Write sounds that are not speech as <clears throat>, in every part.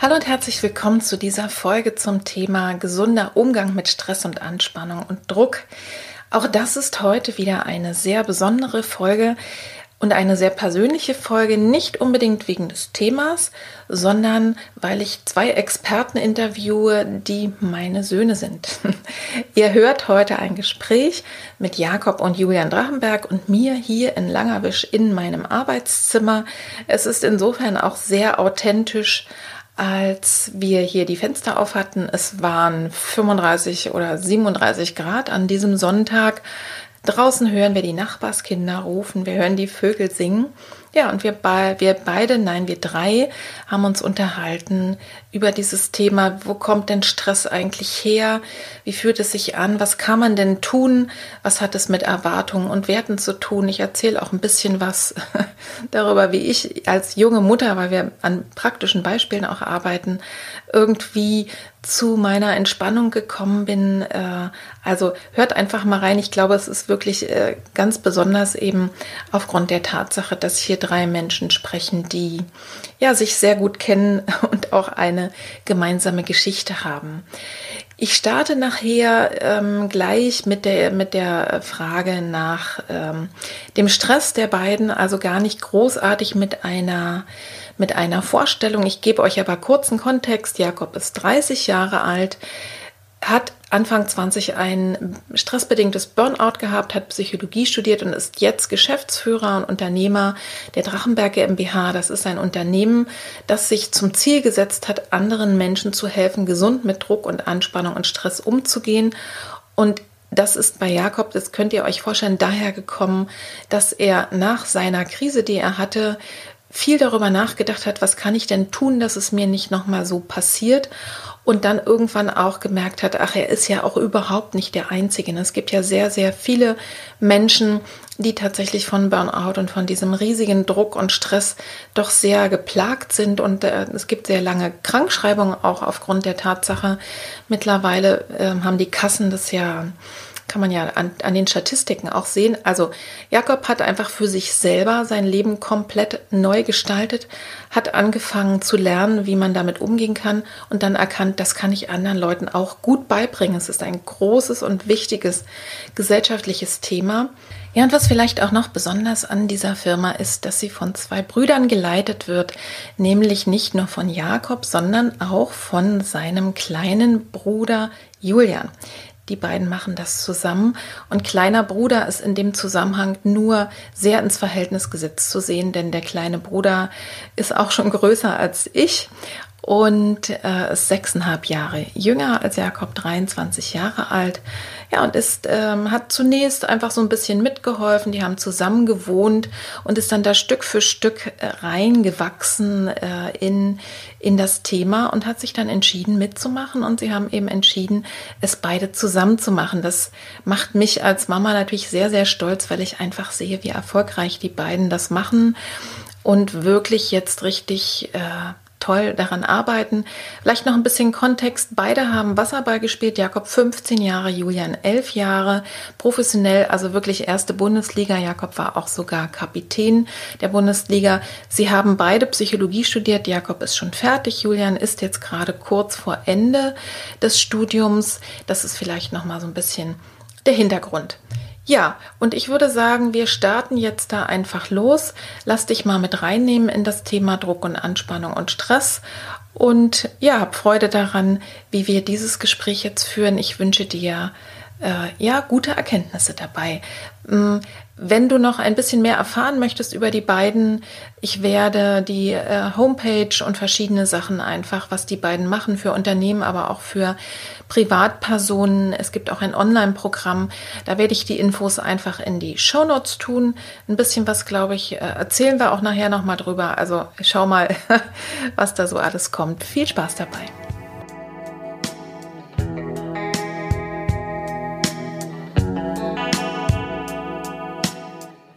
Hallo und herzlich willkommen zu dieser Folge zum Thema gesunder Umgang mit Stress und Anspannung und Druck. Auch das ist heute wieder eine sehr besondere Folge und eine sehr persönliche Folge, nicht unbedingt wegen des Themas, sondern weil ich zwei Experten interviewe, die meine Söhne sind. <laughs> Ihr hört heute ein Gespräch mit Jakob und Julian Drachenberg und mir hier in Langerwisch in meinem Arbeitszimmer. Es ist insofern auch sehr authentisch als wir hier die Fenster auf hatten. Es waren 35 oder 37 Grad an diesem Sonntag. Draußen hören wir die Nachbarskinder rufen, wir hören die Vögel singen. Ja, und wir, be wir beide, nein, wir drei haben uns unterhalten über dieses Thema, wo kommt denn Stress eigentlich her? Wie fühlt es sich an? Was kann man denn tun? Was hat es mit Erwartungen und Werten zu tun? Ich erzähle auch ein bisschen was <laughs> darüber, wie ich als junge Mutter, weil wir an praktischen Beispielen auch arbeiten, irgendwie zu meiner Entspannung gekommen bin. Äh, also hört einfach mal rein. Ich glaube, es ist wirklich äh, ganz besonders eben aufgrund der Tatsache, dass hier drei Menschen sprechen, die ja sich sehr gut kennen <laughs> und auch eine gemeinsame Geschichte haben. Ich starte nachher ähm, gleich mit der, mit der Frage nach ähm, dem Stress der beiden, also gar nicht großartig mit einer mit einer Vorstellung. Ich gebe euch aber kurzen Kontext. Jakob ist 30 Jahre alt, hat Anfang 20 ein stressbedingtes Burnout gehabt, hat Psychologie studiert und ist jetzt Geschäftsführer und Unternehmer der Drachenberg GmbH. Das ist ein Unternehmen, das sich zum Ziel gesetzt hat, anderen Menschen zu helfen, gesund mit Druck und Anspannung und Stress umzugehen. Und das ist bei Jakob, das könnt ihr euch vorstellen, daher gekommen, dass er nach seiner Krise, die er hatte, viel darüber nachgedacht hat, was kann ich denn tun, dass es mir nicht nochmal so passiert und dann irgendwann auch gemerkt hat, ach, er ist ja auch überhaupt nicht der Einzige. Es gibt ja sehr, sehr viele Menschen, die tatsächlich von Burnout und von diesem riesigen Druck und Stress doch sehr geplagt sind und äh, es gibt sehr lange Krankschreibungen auch aufgrund der Tatsache. Mittlerweile äh, haben die Kassen das ja kann man ja an, an den Statistiken auch sehen. Also Jakob hat einfach für sich selber sein Leben komplett neu gestaltet, hat angefangen zu lernen, wie man damit umgehen kann und dann erkannt, das kann ich anderen Leuten auch gut beibringen. Es ist ein großes und wichtiges gesellschaftliches Thema. Ja, und was vielleicht auch noch besonders an dieser Firma ist, dass sie von zwei Brüdern geleitet wird, nämlich nicht nur von Jakob, sondern auch von seinem kleinen Bruder Julian. Die beiden machen das zusammen. Und kleiner Bruder ist in dem Zusammenhang nur sehr ins Verhältnis gesetzt zu sehen, denn der kleine Bruder ist auch schon <laughs> größer als ich und äh, ist sechseinhalb Jahre jünger als Jakob, 23 Jahre alt. Ja, und ist, ähm, hat zunächst einfach so ein bisschen mitgeholfen. Die haben zusammen gewohnt und ist dann da Stück für Stück äh, reingewachsen äh, in, in das Thema und hat sich dann entschieden mitzumachen. Und sie haben eben entschieden, es beide zusammen zu machen. Das macht mich als Mama natürlich sehr, sehr stolz, weil ich einfach sehe, wie erfolgreich die beiden das machen und wirklich jetzt richtig äh, toll daran arbeiten. Vielleicht noch ein bisschen Kontext. Beide haben Wasserball gespielt. Jakob 15 Jahre, Julian 11 Jahre. Professionell, also wirklich erste Bundesliga. Jakob war auch sogar Kapitän der Bundesliga. Sie haben beide Psychologie studiert. Jakob ist schon fertig. Julian ist jetzt gerade kurz vor Ende des Studiums. Das ist vielleicht noch mal so ein bisschen der Hintergrund. Ja, und ich würde sagen, wir starten jetzt da einfach los. Lass dich mal mit reinnehmen in das Thema Druck und Anspannung und Stress. Und ja, hab Freude daran, wie wir dieses Gespräch jetzt führen. Ich wünsche dir ja gute Erkenntnisse dabei. Mm, wenn du noch ein bisschen mehr erfahren möchtest über die beiden, ich werde die äh, Homepage und verschiedene Sachen einfach, was die beiden machen für Unternehmen, aber auch für Privatpersonen. Es gibt auch ein Online-Programm. Da werde ich die Infos einfach in die Show Notes tun. Ein bisschen was, glaube ich, äh, erzählen wir auch nachher nochmal drüber. Also schau mal, <laughs> was da so alles kommt. Viel Spaß dabei.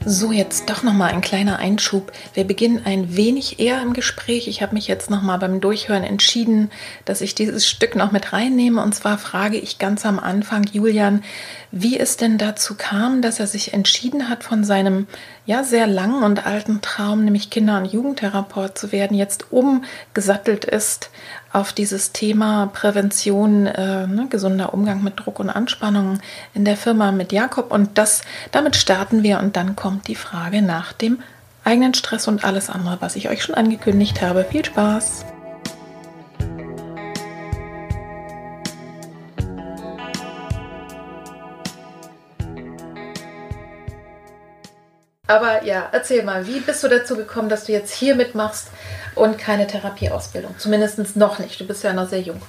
So, jetzt doch noch mal ein kleiner Einschub. Wir beginnen ein wenig eher im Gespräch. Ich habe mich jetzt noch mal beim Durchhören entschieden, dass ich dieses Stück noch mit reinnehme. Und zwar frage ich ganz am Anfang Julian, wie es denn dazu kam, dass er sich entschieden hat, von seinem ja sehr langen und alten Traum, nämlich Kinder- und Jugendtherapeut zu werden, jetzt umgesattelt ist auf dieses Thema Prävention, äh, ne, gesunder Umgang mit Druck und Anspannung in der Firma mit Jakob. Und das, damit starten wir und dann kommt die Frage nach dem eigenen Stress und alles andere, was ich euch schon angekündigt habe. Viel Spaß! Aber ja, erzähl mal, wie bist du dazu gekommen, dass du jetzt hier mitmachst und keine Therapieausbildung? Zumindest noch nicht. Du bist ja noch sehr jung.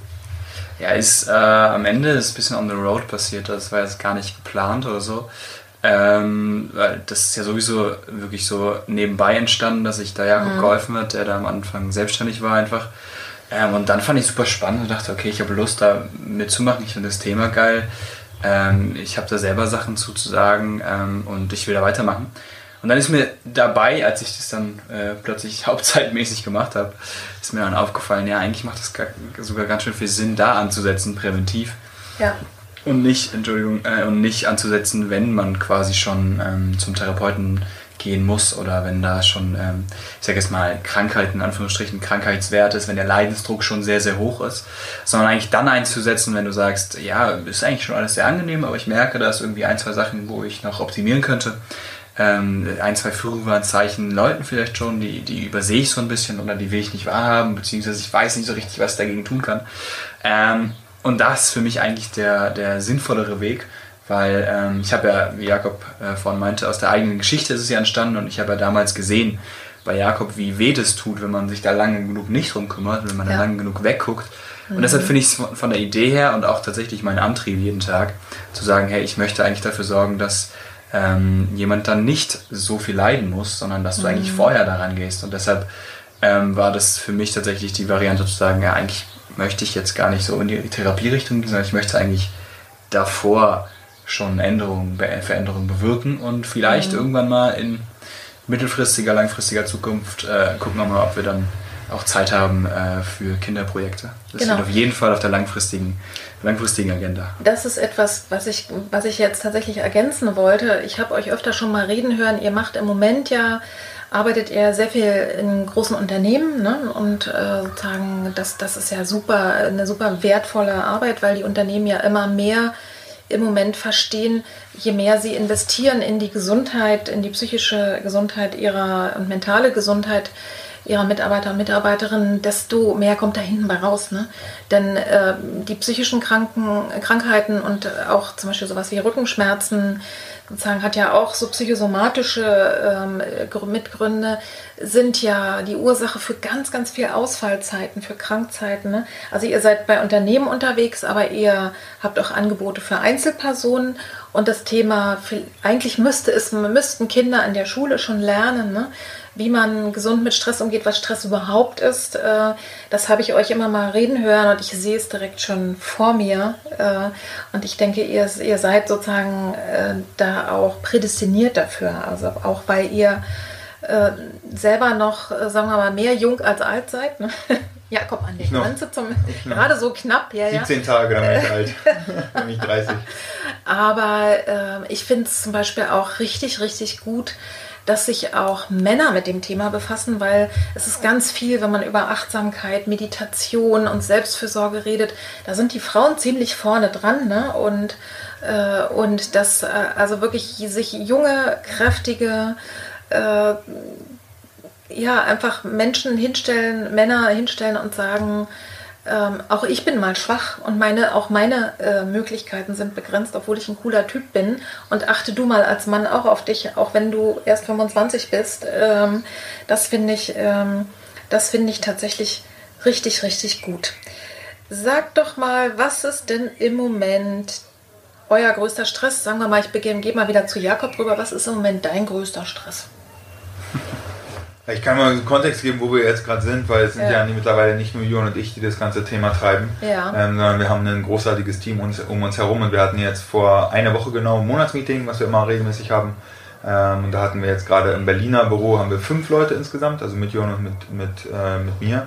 Ja, ist äh, am Ende ist ein bisschen on the road passiert. Das war jetzt gar nicht geplant oder so. Ähm, weil das ist ja sowieso wirklich so nebenbei entstanden, dass ich da Jakob mhm. geholfen hat, der da am Anfang selbstständig war einfach. Ähm, und dann fand ich super spannend und dachte, okay, ich habe Lust da mitzumachen. Ich finde das Thema geil. Ähm, ich habe da selber Sachen zuzusagen ähm, und ich will da weitermachen. Und dann ist mir dabei, als ich das dann äh, plötzlich <laughs> hauptzeitmäßig gemacht habe, ist mir dann aufgefallen, ja, eigentlich macht das gar, sogar ganz schön viel Sinn, da anzusetzen, präventiv. Ja. Und nicht, Entschuldigung, äh, und nicht anzusetzen, wenn man quasi schon ähm, zum Therapeuten gehen muss oder wenn da schon, ähm, ich sage jetzt mal, Krankheiten, in Anführungsstrichen, Krankheitswert ist, wenn der Leidensdruck schon sehr, sehr hoch ist, sondern eigentlich dann einzusetzen, wenn du sagst, ja, ist eigentlich schon alles sehr angenehm, aber ich merke, da ist irgendwie ein, zwei Sachen, wo ich noch optimieren könnte ähm, ein, zwei Frühwarnzeichen läuten vielleicht schon, die, die übersehe ich so ein bisschen oder die will ich nicht wahrhaben, beziehungsweise ich weiß nicht so richtig, was ich dagegen tun kann. Ähm, und das ist für mich eigentlich der, der sinnvollere Weg, weil ähm, ich habe ja, wie Jakob äh, vorhin meinte, aus der eigenen Geschichte ist es ja entstanden und ich habe ja damals gesehen bei Jakob, wie weh das tut, wenn man sich da lange genug nicht drum kümmert, wenn man ja. da lange genug wegguckt. Und mhm. deshalb finde ich es von der Idee her und auch tatsächlich mein Antrieb jeden Tag, zu sagen, hey, ich möchte eigentlich dafür sorgen, dass ähm, jemand dann nicht so viel leiden muss, sondern dass du mhm. eigentlich vorher daran gehst. Und deshalb ähm, war das für mich tatsächlich die Variante zu sagen, ja, eigentlich möchte ich jetzt gar nicht so in die Therapierichtung gehen, sondern ich möchte eigentlich davor schon Änderungen, Veränderungen bewirken und vielleicht mhm. irgendwann mal in mittelfristiger, langfristiger Zukunft äh, gucken wir mal, ob wir dann auch Zeit haben äh, für Kinderprojekte. Das genau. steht auf jeden Fall auf der langfristigen, langfristigen Agenda. Das ist etwas, was ich, was ich jetzt tatsächlich ergänzen wollte. Ich habe euch öfter schon mal reden hören. Ihr macht im Moment ja, arbeitet ihr sehr viel in großen Unternehmen ne? und äh, sozusagen, das, das ist ja super, eine super wertvolle Arbeit, weil die Unternehmen ja immer mehr im Moment verstehen, je mehr sie investieren in die Gesundheit, in die psychische Gesundheit ihrer und mentale Gesundheit, ihrer Mitarbeiter und Mitarbeiterinnen, desto mehr kommt da hinten bei raus. Ne? Denn äh, die psychischen Kranken, Krankheiten und auch zum Beispiel sowas wie Rückenschmerzen, sozusagen hat ja auch so psychosomatische ähm, Mitgründe, sind ja die Ursache für ganz, ganz viel Ausfallzeiten, für Krankzeiten. Ne? Also ihr seid bei Unternehmen unterwegs, aber ihr habt auch Angebote für Einzelpersonen und das Thema, eigentlich müsste es, müssten Kinder in der Schule schon lernen, ne? Wie man gesund mit Stress umgeht, was Stress überhaupt ist. Äh, das habe ich euch immer mal reden hören und ich sehe es direkt schon vor mir. Äh, und ich denke, ihr, ihr seid sozusagen äh, da auch prädestiniert dafür. Also auch weil ihr selber noch, sagen wir mal, mehr jung als alt seid. Ne? <laughs> Jakob an der Grenze zum gerade so knapp, ja, 17 ja. Tage, <laughs> dann bin ich alt, nämlich 30. Aber äh, ich finde es zum Beispiel auch richtig, richtig gut, dass sich auch Männer mit dem Thema befassen, weil es ist ganz viel, wenn man über Achtsamkeit, Meditation und Selbstfürsorge redet, da sind die Frauen ziemlich vorne dran. Ne? Und Äh, und dass äh, also wirklich sich junge, kräftige, äh, ja, einfach Menschen hinstellen, Männer hinstellen und sagen, ähm, auch ich bin mal schwach und meine, auch meine äh, Möglichkeiten sind begrenzt, obwohl ich ein cooler Typ bin. Und achte du mal als Mann auch auf dich, auch wenn du erst 25 bist. Ähm, das finde ich, ähm, das finde ich tatsächlich richtig, richtig gut. Sag doch mal, was ist denn im Moment euer größter Stress? Sagen wir mal, ich gehe mal wieder zu Jakob rüber. Was ist im Moment dein größter Stress? <laughs> Ich kann mal einen Kontext geben, wo wir jetzt gerade sind, weil es sind ja. ja mittlerweile nicht nur Jürgen und ich, die das ganze Thema treiben, ja. ähm, sondern wir haben ein großartiges Team uns, um uns herum und wir hatten jetzt vor einer Woche genau ein Monatsmeeting, was wir immer regelmäßig haben. Ähm, und da hatten wir jetzt gerade im Berliner Büro haben wir fünf Leute insgesamt, also mit Jürgen und mit, mit, äh, mit mir.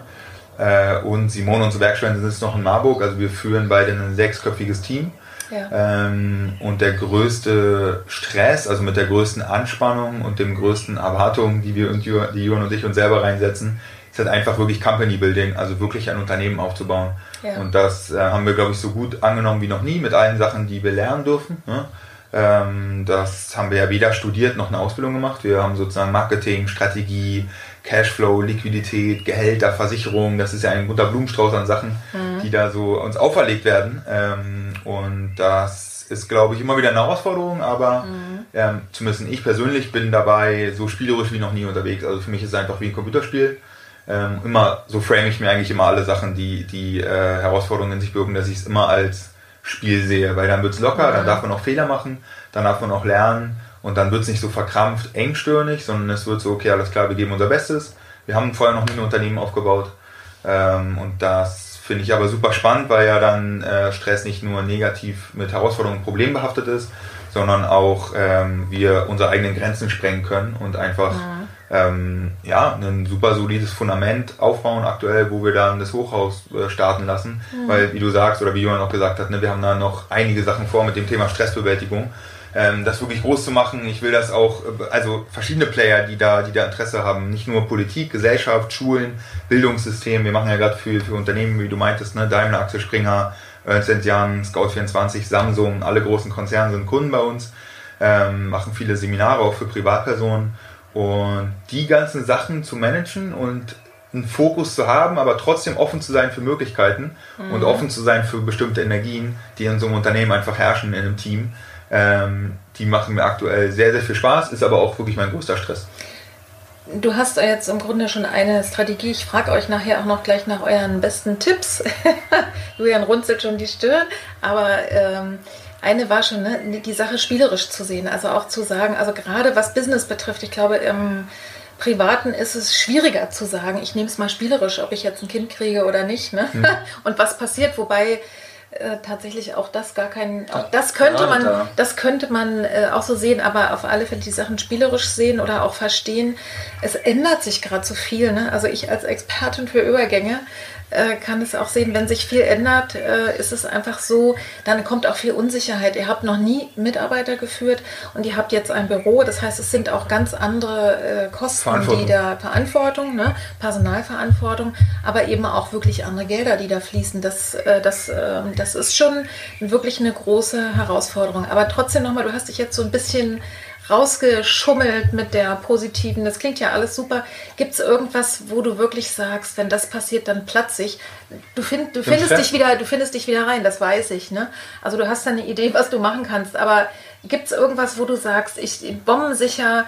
Äh, und Simone, unsere Werkstätten, sitzen noch in Marburg, also wir führen beide ein sechsköpfiges Team. Ähm, und der größte Stress, also mit der größten Anspannung und dem größten Erwartungen, die wir und die Jürgen und ich uns selber reinsetzen, ist halt einfach wirklich Company Building, also wirklich ein Unternehmen aufzubauen. Ja. Und das äh, haben wir, glaube ich, so gut angenommen wie noch nie mit allen Sachen, die wir lernen dürfen. Ne? Ähm, das haben wir ja weder studiert noch eine Ausbildung gemacht. Wir haben sozusagen Marketing, Strategie, Cashflow, Liquidität, Gehälter, Versicherung. Das ist ja ein guter Blumenstrauß an Sachen, mhm. die da so uns auferlegt werden. Ähm, und das ist, glaube ich, immer wieder eine Herausforderung, aber mhm. ähm, zumindest ich persönlich bin dabei so spielerisch wie noch nie unterwegs. Also für mich ist es einfach wie ein Computerspiel. Ähm, immer, so frame ich mir eigentlich immer alle Sachen, die, die äh, Herausforderungen in sich birgen, dass ich es immer als Spiel sehe, weil dann wird es locker, mhm. dann darf man auch Fehler machen, dann darf man auch lernen und dann wird es nicht so verkrampft, engstirnig, sondern es wird so, okay, alles klar, wir geben unser Bestes. Wir haben vorher noch nie ein Unternehmen aufgebaut ähm, und das Finde ich aber super spannend, weil ja dann äh, Stress nicht nur negativ mit Herausforderungen und Problemen behaftet ist, sondern auch ähm, wir unsere eigenen Grenzen sprengen können und einfach mhm. ähm, ja, ein super solides Fundament aufbauen aktuell, wo wir dann das Hochhaus äh, starten lassen. Mhm. Weil, wie du sagst oder wie Johann auch gesagt hat, ne, wir haben da noch einige Sachen vor mit dem Thema Stressbewältigung ähm, das wirklich groß zu machen. Ich will das auch, also verschiedene Player, die da, die da Interesse haben, nicht nur Politik, Gesellschaft, Schulen, Bildungssystem. Wir machen ja gerade für, für Unternehmen, wie du meintest, ne, Daimler, Axel Springer, Ernst Young, Scout24, Samsung, alle großen Konzerne sind Kunden bei uns, ähm, machen viele Seminare auch für Privatpersonen und die ganzen Sachen zu managen und einen Fokus zu haben, aber trotzdem offen zu sein für Möglichkeiten mhm. und offen zu sein für bestimmte Energien, die in so einem Unternehmen einfach herrschen in einem Team. Ähm, die machen mir aktuell sehr, sehr viel Spaß, ist aber auch wirklich mein größter Stress. Du hast jetzt im Grunde schon eine Strategie. Ich frage euch nachher auch noch gleich nach euren besten Tipps. <laughs> Julian runzelt schon die Stirn, aber ähm, eine war schon, ne, die Sache spielerisch zu sehen. Also auch zu sagen, also gerade was Business betrifft, ich glaube, im Privaten ist es schwieriger zu sagen, ich nehme es mal spielerisch, ob ich jetzt ein Kind kriege oder nicht. Ne? Hm. <laughs> Und was passiert, wobei äh, tatsächlich auch das gar kein. Auch das könnte man, da. das könnte man äh, auch so sehen, aber auf alle Fälle die Sachen spielerisch sehen oder auch verstehen. Es ändert sich gerade so viel. Ne? Also ich als Expertin für Übergänge äh, kann es auch sehen, wenn sich viel ändert, äh, ist es einfach so, dann kommt auch viel Unsicherheit. Ihr habt noch nie Mitarbeiter geführt und ihr habt jetzt ein Büro. Das heißt, es sind auch ganz andere äh, Kosten, die da Verantwortung, ne? Personalverantwortung, aber eben auch wirklich andere Gelder, die da fließen. Das, äh, das, ähm, das ist schon wirklich eine große Herausforderung. Aber trotzdem nochmal, du hast dich jetzt so ein bisschen rausgeschummelt mit der positiven, das klingt ja alles super. Gibt es irgendwas, wo du wirklich sagst, wenn das passiert, dann platze ich? Du, find, du, findest dich wieder, du findest dich wieder rein, das weiß ich. Ne? Also du hast da eine Idee, was du machen kannst, aber gibt es irgendwas, wo du sagst, ich bombensicher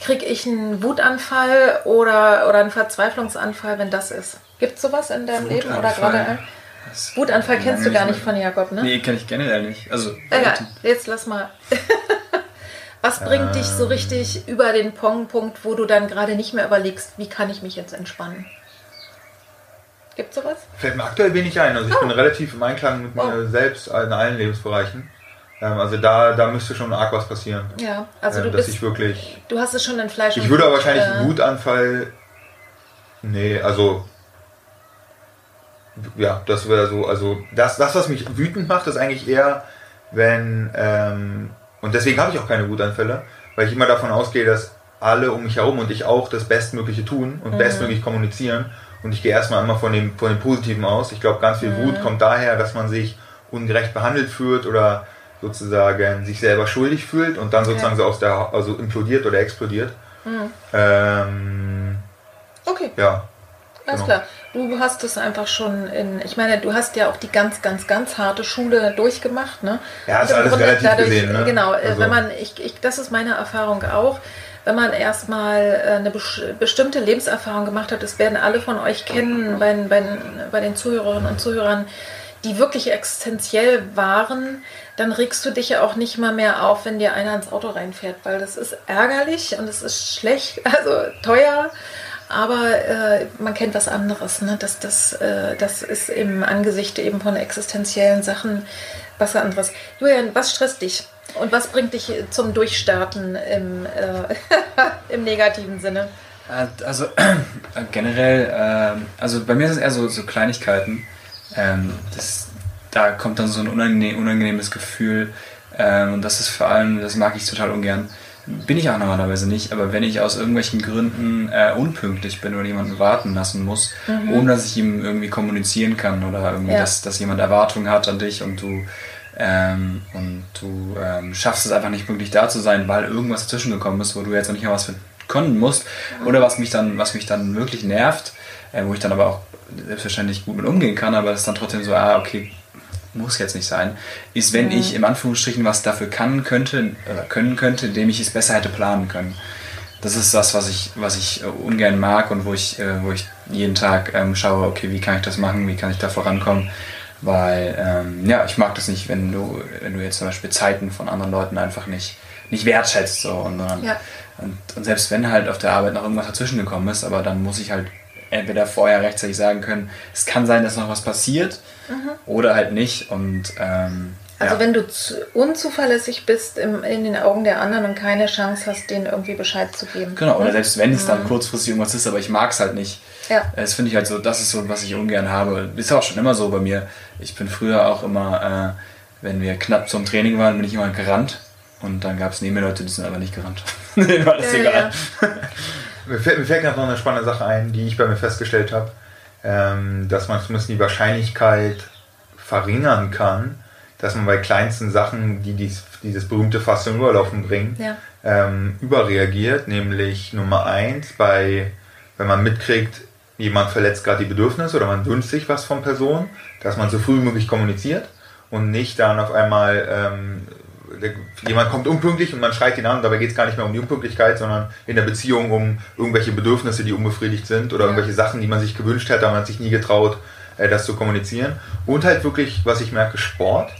kriege ich einen Wutanfall oder, oder einen Verzweiflungsanfall, wenn das ist? Gibt es sowas in deinem Leben oder gerade Wutanfall kennst du gar nicht von Jakob, ne? Nee, kenne ich generell nicht. Also, Egal, jetzt lass mal. <laughs> Was bringt ähm, dich so richtig über den Pong-Punkt, wo du dann gerade nicht mehr überlegst, wie kann ich mich jetzt entspannen? Gibt es sowas? Fällt mir aktuell wenig ein. Also ich oh. bin relativ im Einklang mit oh. mir selbst in allen Lebensbereichen. Ähm, also da, da müsste schon arg was passieren. Ja, also ähm, du dass bist, ich wirklich. Du hast es schon in Fleisch. Ich würde aber wahrscheinlich äh, einen Wutanfall. Nee, also ja, das wäre so, also das, das, was mich wütend macht, ist eigentlich eher, wenn ähm, und deswegen habe ich auch keine Wutanfälle, weil ich immer davon ausgehe, dass alle um mich herum und ich auch das Bestmögliche tun und mhm. bestmöglich kommunizieren. Und ich gehe erstmal immer von dem, von dem Positiven aus. Ich glaube, ganz viel mhm. Wut kommt daher, dass man sich ungerecht behandelt fühlt oder sozusagen sich selber schuldig fühlt und dann sozusagen ja. so aus der, also implodiert oder explodiert. Mhm. Ähm, okay. Ja. Alles genau. klar. Du hast es einfach schon in, ich meine, du hast ja auch die ganz, ganz, ganz harte Schule durchgemacht, ne? Ja, ist alles Grunde relativ dadurch, gesehen, ne? Genau, äh, also. wenn man, ich, ich, das ist meine Erfahrung auch, wenn man erstmal äh, eine bestimmte Lebenserfahrung gemacht hat, das werden alle von euch kennen bei, bei, bei den Zuhörerinnen und Zuhörern, die wirklich existenziell waren, dann regst du dich ja auch nicht mal mehr auf, wenn dir einer ins Auto reinfährt, weil das ist ärgerlich und es ist schlecht, <laughs> also teuer, aber äh, man kennt was anderes. Ne? Das, das, äh, das ist im Angesicht eben von existenziellen Sachen was anderes. Julian, was stresst dich? Und was bringt dich zum Durchstarten im, äh, <laughs> im negativen Sinne? Also <clears throat> generell, äh, also bei mir ist es eher so, so Kleinigkeiten. Ähm, das, da kommt dann so ein unangenehm, unangenehmes Gefühl. Ähm, und das ist vor allem, das mag ich total ungern. Bin ich auch normalerweise nicht, aber wenn ich aus irgendwelchen Gründen äh, unpünktlich bin oder jemanden warten lassen muss, mhm. ohne dass ich ihm irgendwie kommunizieren kann oder irgendwie, ja. dass, dass jemand Erwartungen hat an dich und du ähm, und du ähm, schaffst es einfach nicht pünktlich da zu sein, weil irgendwas dazwischen gekommen ist, wo du jetzt noch nicht mal was für können musst mhm. oder was mich dann, was mich dann wirklich nervt, äh, wo ich dann aber auch selbstverständlich gut mit umgehen kann, aber es ist dann trotzdem so, ah, okay, muss jetzt nicht sein, ist, wenn mhm. ich im Anführungsstrichen was dafür kann könnte, oder können könnte, indem ich es besser hätte planen können. Das ist das, was ich, was ich äh, ungern mag und wo ich, äh, wo ich jeden Tag ähm, schaue, okay, wie kann ich das machen, wie kann ich da vorankommen. Weil, ähm, ja, ich mag das nicht, wenn du, wenn du jetzt zum Beispiel Zeiten von anderen Leuten einfach nicht, nicht wertschätzt. So, und, ja. und, und selbst wenn halt auf der Arbeit noch irgendwas dazwischen gekommen ist, aber dann muss ich halt entweder vorher rechtzeitig sagen können, es kann sein, dass noch was passiert mhm. oder halt nicht. Und ähm, also ja. wenn du unzuverlässig bist im, in den Augen der anderen und keine Chance hast, denen irgendwie Bescheid zu geben. Genau, oder selbst wenn es dann mhm. kurzfristig irgendwas ist, aber ich mag es halt nicht. Ja. Das finde ich halt so, das ist so, was ich ungern habe. Ist auch schon immer so bei mir. Ich bin früher auch immer, äh, wenn wir knapp zum Training waren, bin ich immer gerannt. Und dann gab es neben mir Leute, die sind aber nicht gerannt. <laughs> Denen war das ja, egal. Ja. <laughs> Mir fällt, mir fällt gerade noch eine spannende Sache ein, die ich bei mir festgestellt habe, ähm, dass man zumindest die Wahrscheinlichkeit verringern kann, dass man bei kleinsten Sachen, die dies, dieses berühmte Fass zum Überlaufen bringen, ja. ähm, überreagiert. Nämlich Nummer eins, bei, wenn man mitkriegt, jemand verletzt gerade die Bedürfnisse oder man wünscht sich was von Person, dass man so früh wie möglich kommuniziert und nicht dann auf einmal ähm, jemand kommt unpünktlich und man schreit ihn an, dabei geht es gar nicht mehr um die Unpünktlichkeit, sondern in der Beziehung um irgendwelche Bedürfnisse, die unbefriedigt sind oder ja. irgendwelche Sachen, die man sich gewünscht hätte, aber man sich nie getraut, äh, das zu kommunizieren. Und halt wirklich, was ich merke, Sport.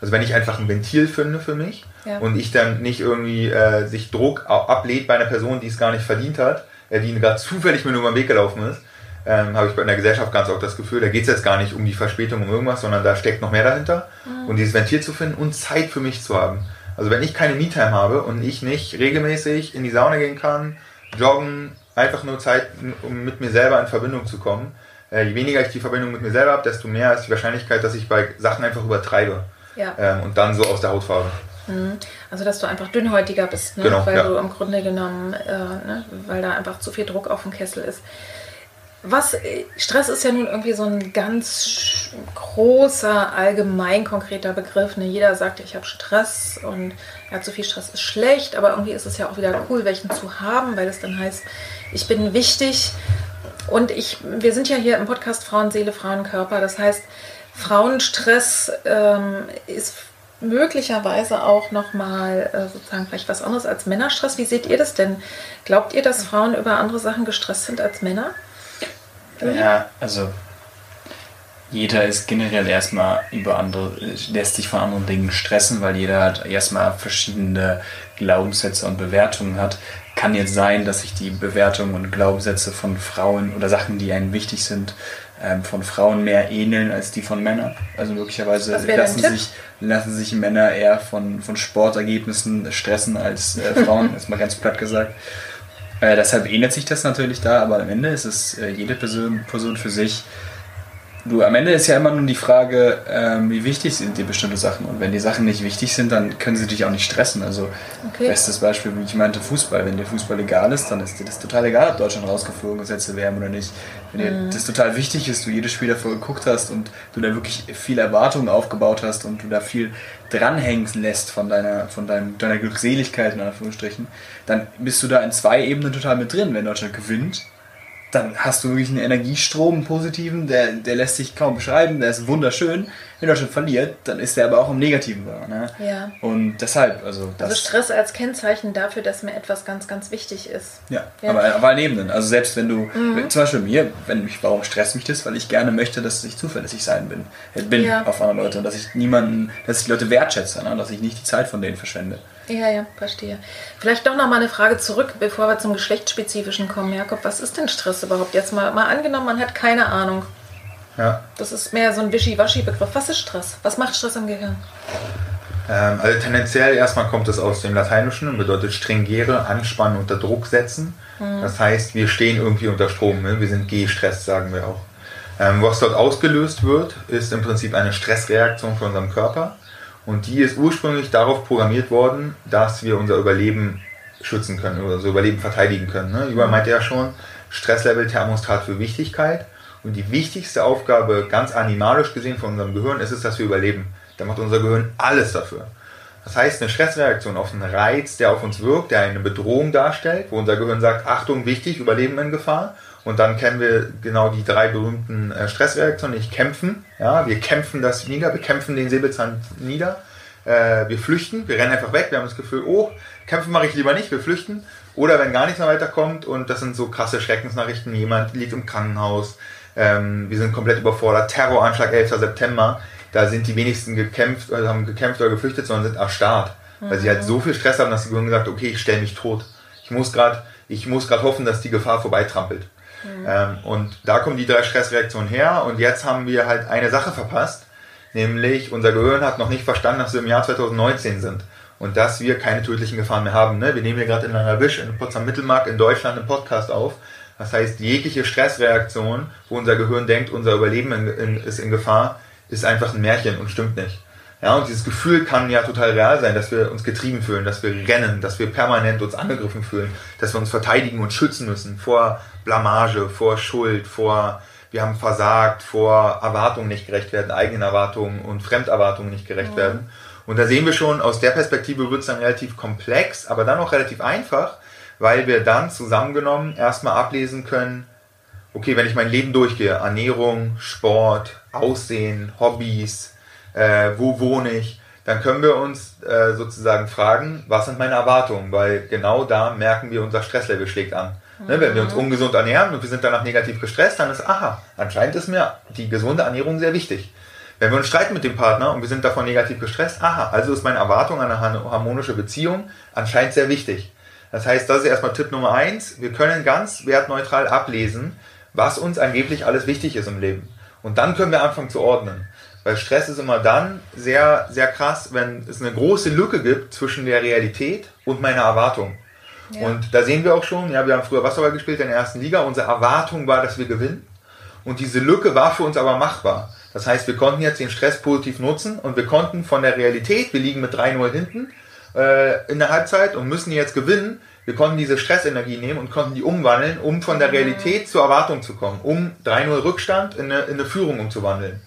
Also wenn ich einfach ein Ventil finde für mich ja. und ich dann nicht irgendwie äh, sich Druck ablehnt bei einer Person, die es gar nicht verdient hat, äh, die gerade zufällig mir nur über den Weg gelaufen ist, ähm, habe ich bei einer Gesellschaft ganz oft das Gefühl, da geht es jetzt gar nicht um die Verspätung, um irgendwas, sondern da steckt noch mehr dahinter. Mhm. Und dieses Ventil zu finden und Zeit für mich zu haben. Also wenn ich keine Me-Time habe und ich nicht regelmäßig in die Sauna gehen kann, joggen, einfach nur Zeit, um mit mir selber in Verbindung zu kommen, äh, je weniger ich die Verbindung mit mir selber habe, desto mehr ist die Wahrscheinlichkeit, dass ich bei Sachen einfach übertreibe ja. ähm, und dann so aus der Haut fahre. Mhm. Also dass du einfach dünnhäutiger bist, ne? genau, weil ja. du im Grunde genommen, äh, ne? weil da einfach zu viel Druck auf dem Kessel ist. Was, Stress ist ja nun irgendwie so ein ganz großer, allgemein konkreter Begriff. Ne? Jeder sagt, ich habe Stress und ja, zu viel Stress ist schlecht, aber irgendwie ist es ja auch wieder cool, welchen zu haben, weil es dann heißt, ich bin wichtig. Und ich, wir sind ja hier im Podcast Frauenseele, Frauenkörper. Das heißt, Frauenstress ähm, ist möglicherweise auch nochmal äh, sozusagen vielleicht was anderes als Männerstress. Wie seht ihr das denn? Glaubt ihr, dass Frauen über andere Sachen gestresst sind als Männer? Ja, also jeder ist generell erstmal über andere, lässt sich von anderen Dingen stressen, weil jeder halt erstmal verschiedene Glaubenssätze und Bewertungen hat. Kann jetzt sein, dass sich die Bewertungen und Glaubenssätze von Frauen oder Sachen, die einem wichtig sind, ähm, von Frauen mehr ähneln als die von Männern. Also möglicherweise lassen sich, lassen sich Männer eher von, von Sportergebnissen stressen als äh, Frauen, <laughs> ist mal ganz platt gesagt. Äh, deshalb ändert sich das natürlich da, aber am Ende ist es äh, jede Person, Person für sich. Du, am Ende ist ja immer nur die Frage, ähm, wie wichtig sind dir bestimmte Sachen. Und wenn die Sachen nicht wichtig sind, dann können sie dich auch nicht stressen. Also, okay. bestes Beispiel, wie ich meinte, Fußball. Wenn dir Fußball egal ist, dann ist dir das total egal, ob Deutschland rausgeflogen ist, letzte WM oder nicht. Wenn dir mhm. das total wichtig ist, du jedes Spiel davor geguckt hast und du da wirklich viel Erwartungen aufgebaut hast und du da viel dranhängen lässt von deiner, von deinem, deiner Glückseligkeit, in Anführungsstrichen, dann bist du da in zwei Ebenen total mit drin. Wenn Deutschland gewinnt, dann hast du wirklich einen Energiestrom, einen positiven, der, der lässt sich kaum beschreiben, der ist wunderschön. Wenn Deutschland verliert, dann ist der aber auch im Negativen da. Ne? Ja. Und deshalb, also. Das also Stress als Kennzeichen dafür, dass mir etwas ganz, ganz wichtig ist. Ja, ja. aber, aber Nebenen. Also selbst wenn du, mhm. zum Beispiel mir, wenn mich, warum stresst mich das? Weil ich gerne möchte, dass ich zuverlässig sein bin. bin ja. auf andere Leute und dass ich niemanden, dass ich die Leute wertschätze, ne? dass ich nicht die Zeit von denen verschwende. Ja, ja, verstehe. Vielleicht doch noch mal eine Frage zurück, bevor wir zum Geschlechtsspezifischen kommen. Jakob, was ist denn Stress überhaupt? Jetzt mal, mal angenommen, man hat keine Ahnung. Ja. Das ist mehr so ein Wischi-Waschi-Begriff. Was ist Stress? Was macht Stress im Gehirn? Ähm, also tendenziell erstmal kommt es aus dem Lateinischen und bedeutet stringere, anspannen, unter Druck setzen. Mhm. Das heißt, wir stehen irgendwie unter Strom. Ne? Wir sind gestresst, sagen wir auch. Ähm, was dort ausgelöst wird, ist im Prinzip eine Stressreaktion von unserem Körper. Und die ist ursprünglich darauf programmiert worden, dass wir unser Überleben schützen können oder unser Überleben verteidigen können. Ne? Über meinte ja schon, Stresslevel, Thermostat für Wichtigkeit. Und die wichtigste Aufgabe, ganz animalisch gesehen von unserem Gehirn, ist es, dass wir überleben. Da macht unser Gehirn alles dafür. Das heißt, eine Stressreaktion auf einen Reiz, der auf uns wirkt, der eine Bedrohung darstellt, wo unser Gehirn sagt, Achtung, wichtig, Überleben in Gefahr. Und dann kennen wir genau die drei berühmten äh, Stressreaktionen, nicht kämpfen. Ja, wir kämpfen das nieder, wir kämpfen den Säbelzahn nieder. Äh, wir flüchten, wir rennen einfach weg, wir haben das Gefühl, oh, kämpfen mache ich lieber nicht, wir flüchten. Oder wenn gar nichts mehr weiterkommt, und das sind so krasse Schreckensnachrichten, jemand liegt im Krankenhaus, ähm, wir sind komplett überfordert, Terroranschlag 11. September, da sind die wenigsten gekämpft, oder haben gekämpft oder geflüchtet, sondern sind erstarrt. Mhm. Weil sie halt so viel Stress haben, dass sie gesagt okay, ich stelle mich tot. Ich muss gerade ich muss gerade hoffen, dass die Gefahr vorbeitrampelt. Mhm. Ähm, und da kommen die drei Stressreaktionen her und jetzt haben wir halt eine Sache verpasst, nämlich unser Gehirn hat noch nicht verstanden, dass wir im Jahr 2019 sind und dass wir keine tödlichen Gefahren mehr haben. Ne? Wir nehmen hier gerade in einer Wisch in Potsdam Mittelmark in Deutschland einen Podcast auf. Das heißt, jegliche Stressreaktion, wo unser Gehirn denkt, unser Überleben in, in, ist in Gefahr, ist einfach ein Märchen und stimmt nicht. Ja, und dieses Gefühl kann ja total real sein, dass wir uns getrieben fühlen, dass wir rennen, dass wir permanent uns angegriffen fühlen, dass wir uns verteidigen und schützen müssen vor Blamage, vor Schuld, vor wir haben versagt, vor Erwartungen nicht gerecht werden, eigenen Erwartungen und Fremderwartungen nicht gerecht ja. werden. Und da sehen wir schon, aus der Perspektive wird es dann relativ komplex, aber dann auch relativ einfach, weil wir dann zusammengenommen erstmal ablesen können, okay, wenn ich mein Leben durchgehe, Ernährung, Sport, Aussehen, Hobbys, äh, wo wohne ich, dann können wir uns äh, sozusagen fragen, was sind meine Erwartungen, weil genau da merken wir, unser Stresslevel schlägt an. Ne, wenn wir uns mhm. ungesund ernähren und wir sind danach negativ gestresst, dann ist, aha, anscheinend ist mir die gesunde Ernährung sehr wichtig. Wenn wir uns streiten mit dem Partner und wir sind davon negativ gestresst, aha, also ist meine Erwartung an eine harmonische Beziehung anscheinend sehr wichtig. Das heißt, das ist erstmal Tipp Nummer eins. Wir können ganz wertneutral ablesen, was uns angeblich alles wichtig ist im Leben. Und dann können wir anfangen zu ordnen. Weil Stress ist immer dann sehr, sehr krass, wenn es eine große Lücke gibt zwischen der Realität und meiner Erwartung. Ja. Und da sehen wir auch schon, ja, wir haben früher Wasserball gespielt in der ersten Liga. Unsere Erwartung war, dass wir gewinnen. Und diese Lücke war für uns aber machbar. Das heißt, wir konnten jetzt den Stress positiv nutzen und wir konnten von der Realität, wir liegen mit 3-0 hinten äh, in der Halbzeit und müssen jetzt gewinnen, wir konnten diese Stressenergie nehmen und konnten die umwandeln, um von der. Realität zur Erwartung zu kommen, um 3-0 Rückstand in eine, in eine Führung umzuwandeln.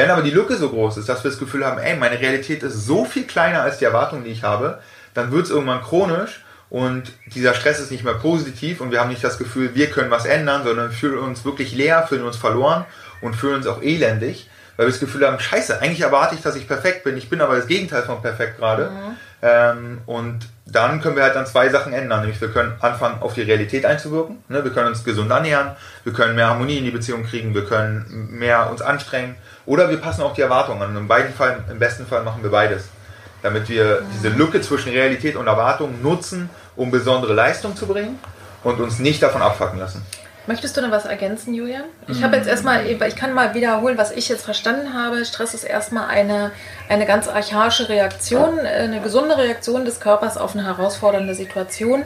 Wenn aber die Lücke so groß ist, dass wir das Gefühl haben, ey, meine Realität ist so viel kleiner als die Erwartung, die ich habe, dann wird es irgendwann chronisch und dieser Stress ist nicht mehr positiv und wir haben nicht das Gefühl, wir können was ändern, sondern wir fühlen uns wirklich leer, fühlen uns verloren und fühlen uns auch elendig, weil wir das Gefühl haben, scheiße, eigentlich erwarte ich, dass ich perfekt bin, ich bin aber das Gegenteil von perfekt gerade. Mhm. Ähm, und dann können wir halt dann zwei Sachen ändern. Nämlich wir können anfangen, auf die Realität einzuwirken. Ne? Wir können uns gesund ernähren, wir können mehr Harmonie in die Beziehung kriegen, wir können mehr uns anstrengen. Oder wir passen auch die Erwartungen an. In beiden Fällen, im besten Fall machen wir beides. Damit wir diese Lücke zwischen Realität und Erwartung nutzen, um besondere Leistung zu bringen und uns nicht davon abfacken lassen. Möchtest du noch was ergänzen, Julian? Ich habe jetzt erstmal, ich kann mal wiederholen, was ich jetzt verstanden habe. Stress ist erstmal eine, eine ganz archaische Reaktion, eine gesunde Reaktion des Körpers auf eine herausfordernde Situation.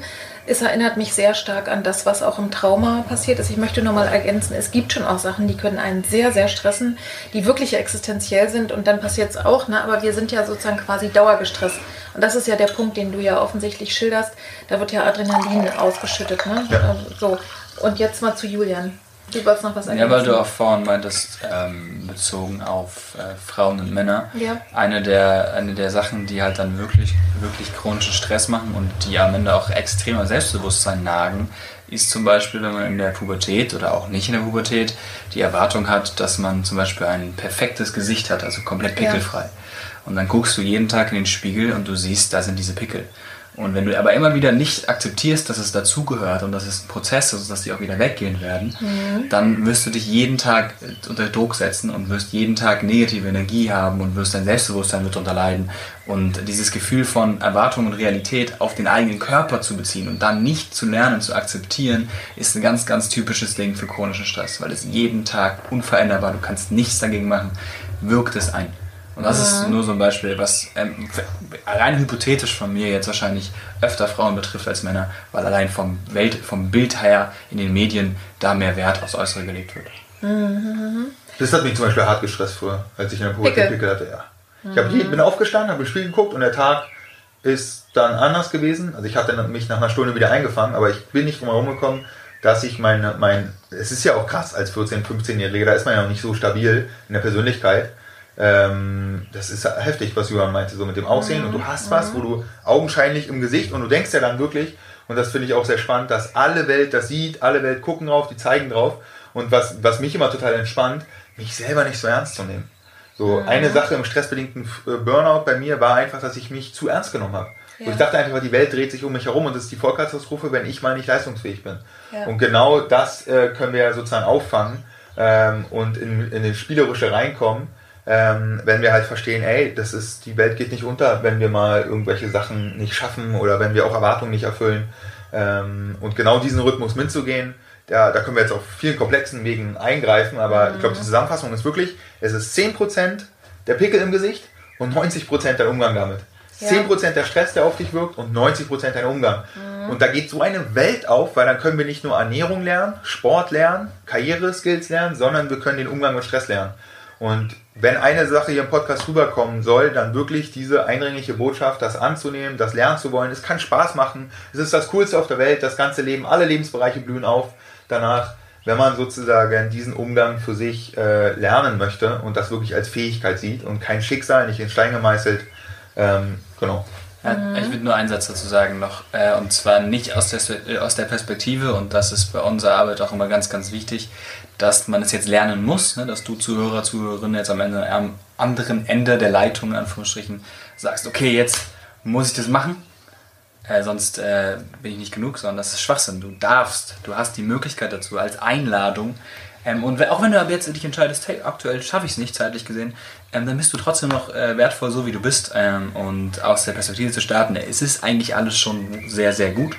Es erinnert mich sehr stark an das, was auch im Trauma passiert ist. Ich möchte nur mal ergänzen, es gibt schon auch Sachen, die können einen sehr, sehr stressen, die wirklich existenziell sind und dann passiert es auch, ne? aber wir sind ja sozusagen quasi dauergestresst. Und das ist ja der Punkt, den du ja offensichtlich schilderst. Da wird ja Adrenalin ausgeschüttet. Ne? Ja. So. Und jetzt mal zu Julian. Du wolltest noch was ergänzen? Ja, weil du auch vorhin meintest, ähm, bezogen auf äh, Frauen und Männer. Ja. Eine, der, eine der Sachen, die halt dann wirklich, wirklich chronischen Stress machen und die am Ende auch extremer Selbstbewusstsein nagen, ist zum Beispiel, wenn man in der Pubertät oder auch nicht in der Pubertät die Erwartung hat, dass man zum Beispiel ein perfektes Gesicht hat, also komplett pickelfrei. Ja. Und dann guckst du jeden Tag in den Spiegel und du siehst, da sind diese Pickel. Und wenn du aber immer wieder nicht akzeptierst, dass es dazugehört und dass es ein Prozess ist, dass die auch wieder weggehen werden, mhm. dann wirst du dich jeden Tag unter Druck setzen und wirst jeden Tag negative Energie haben und wirst dein Selbstbewusstsein mit unterleiden. Und dieses Gefühl von Erwartung und Realität auf den eigenen Körper zu beziehen und dann nicht zu lernen, zu akzeptieren, ist ein ganz, ganz typisches Ding für chronischen Stress, weil es jeden Tag unveränderbar, du kannst nichts dagegen machen, wirkt es ein. Und das mhm. ist nur so ein Beispiel, was ähm, rein hypothetisch von mir jetzt wahrscheinlich öfter Frauen betrifft als Männer, weil allein vom, Welt, vom Bild her in den Medien da mehr Wert aufs Äußere gelegt wird. Mhm. Das hat mich zum Beispiel hart gestresst früher, als ich in der Pubertät Pickel hatte. Ja. Ich hab, bin aufgestanden, habe ein Spiel geguckt und der Tag ist dann anders gewesen. Also ich hatte mich nach einer Stunde wieder eingefangen, aber ich bin nicht drum herum gekommen, dass ich meine, mein, es ist ja auch krass als 14-, 15-Jähriger, da ist man ja noch nicht so stabil in der Persönlichkeit ähm, das ist heftig, was Johann meinte, so mit dem Aussehen. Mhm. Und du hast was, wo du augenscheinlich im Gesicht und du denkst ja dann wirklich, und das finde ich auch sehr spannend, dass alle Welt das sieht, alle Welt gucken drauf, die zeigen drauf. Und was, was mich immer total entspannt, mich selber nicht so ernst zu nehmen. So, mhm. eine Sache im stressbedingten äh, Burnout bei mir war einfach, dass ich mich zu ernst genommen habe. Ja. Ich dachte einfach, die Welt dreht sich um mich herum und das ist die Vollkatastrophe, wenn ich mal nicht leistungsfähig bin. Ja. Und genau das äh, können wir ja sozusagen auffangen ähm, und in, in den Spielerische reinkommen ähm, wenn wir halt verstehen, ey, das ist, die Welt geht nicht unter, wenn wir mal irgendwelche Sachen nicht schaffen oder wenn wir auch Erwartungen nicht erfüllen. Ähm, und genau diesen Rhythmus mitzugehen, da, da können wir jetzt auf vielen komplexen Wegen eingreifen, aber mhm. ich glaube, die Zusammenfassung ist wirklich, es ist 10% der Pickel im Gesicht und 90% der Umgang damit. Ja. 10% der Stress, der auf dich wirkt und 90% dein Umgang. Mhm. Und da geht so eine Welt auf, weil dann können wir nicht nur Ernährung lernen, Sport lernen, Karriereskills lernen, sondern wir können den Umgang mit Stress lernen. Und wenn eine Sache hier im Podcast rüberkommen soll, dann wirklich diese eindringliche Botschaft, das anzunehmen, das lernen zu wollen. Es kann Spaß machen. Es ist das Coolste auf der Welt. Das ganze Leben, alle Lebensbereiche blühen auf danach, wenn man sozusagen diesen Umgang für sich äh, lernen möchte und das wirklich als Fähigkeit sieht und kein Schicksal, nicht in Stein gemeißelt. Ähm, genau. Ja, mhm. Ich würde nur einen Satz dazu sagen noch, äh, und zwar nicht aus der, aus der Perspektive, und das ist bei unserer Arbeit auch immer ganz, ganz wichtig, dass man es jetzt lernen muss, ne, dass du Zuhörer, Zuhörerinnen jetzt am, Ende, am anderen Ende der Leitung, in Anführungsstrichen, sagst, okay, jetzt muss ich das machen, äh, sonst äh, bin ich nicht genug, sondern das ist Schwachsinn. Du darfst, du hast die Möglichkeit dazu als Einladung. Ähm, und auch wenn du aber jetzt dich entscheidest, hey, aktuell schaffe ich es nicht, zeitlich gesehen, ähm, dann bist du trotzdem noch äh, wertvoll, so wie du bist. Ähm, und aus der Perspektive zu starten, es ist eigentlich alles schon sehr, sehr gut.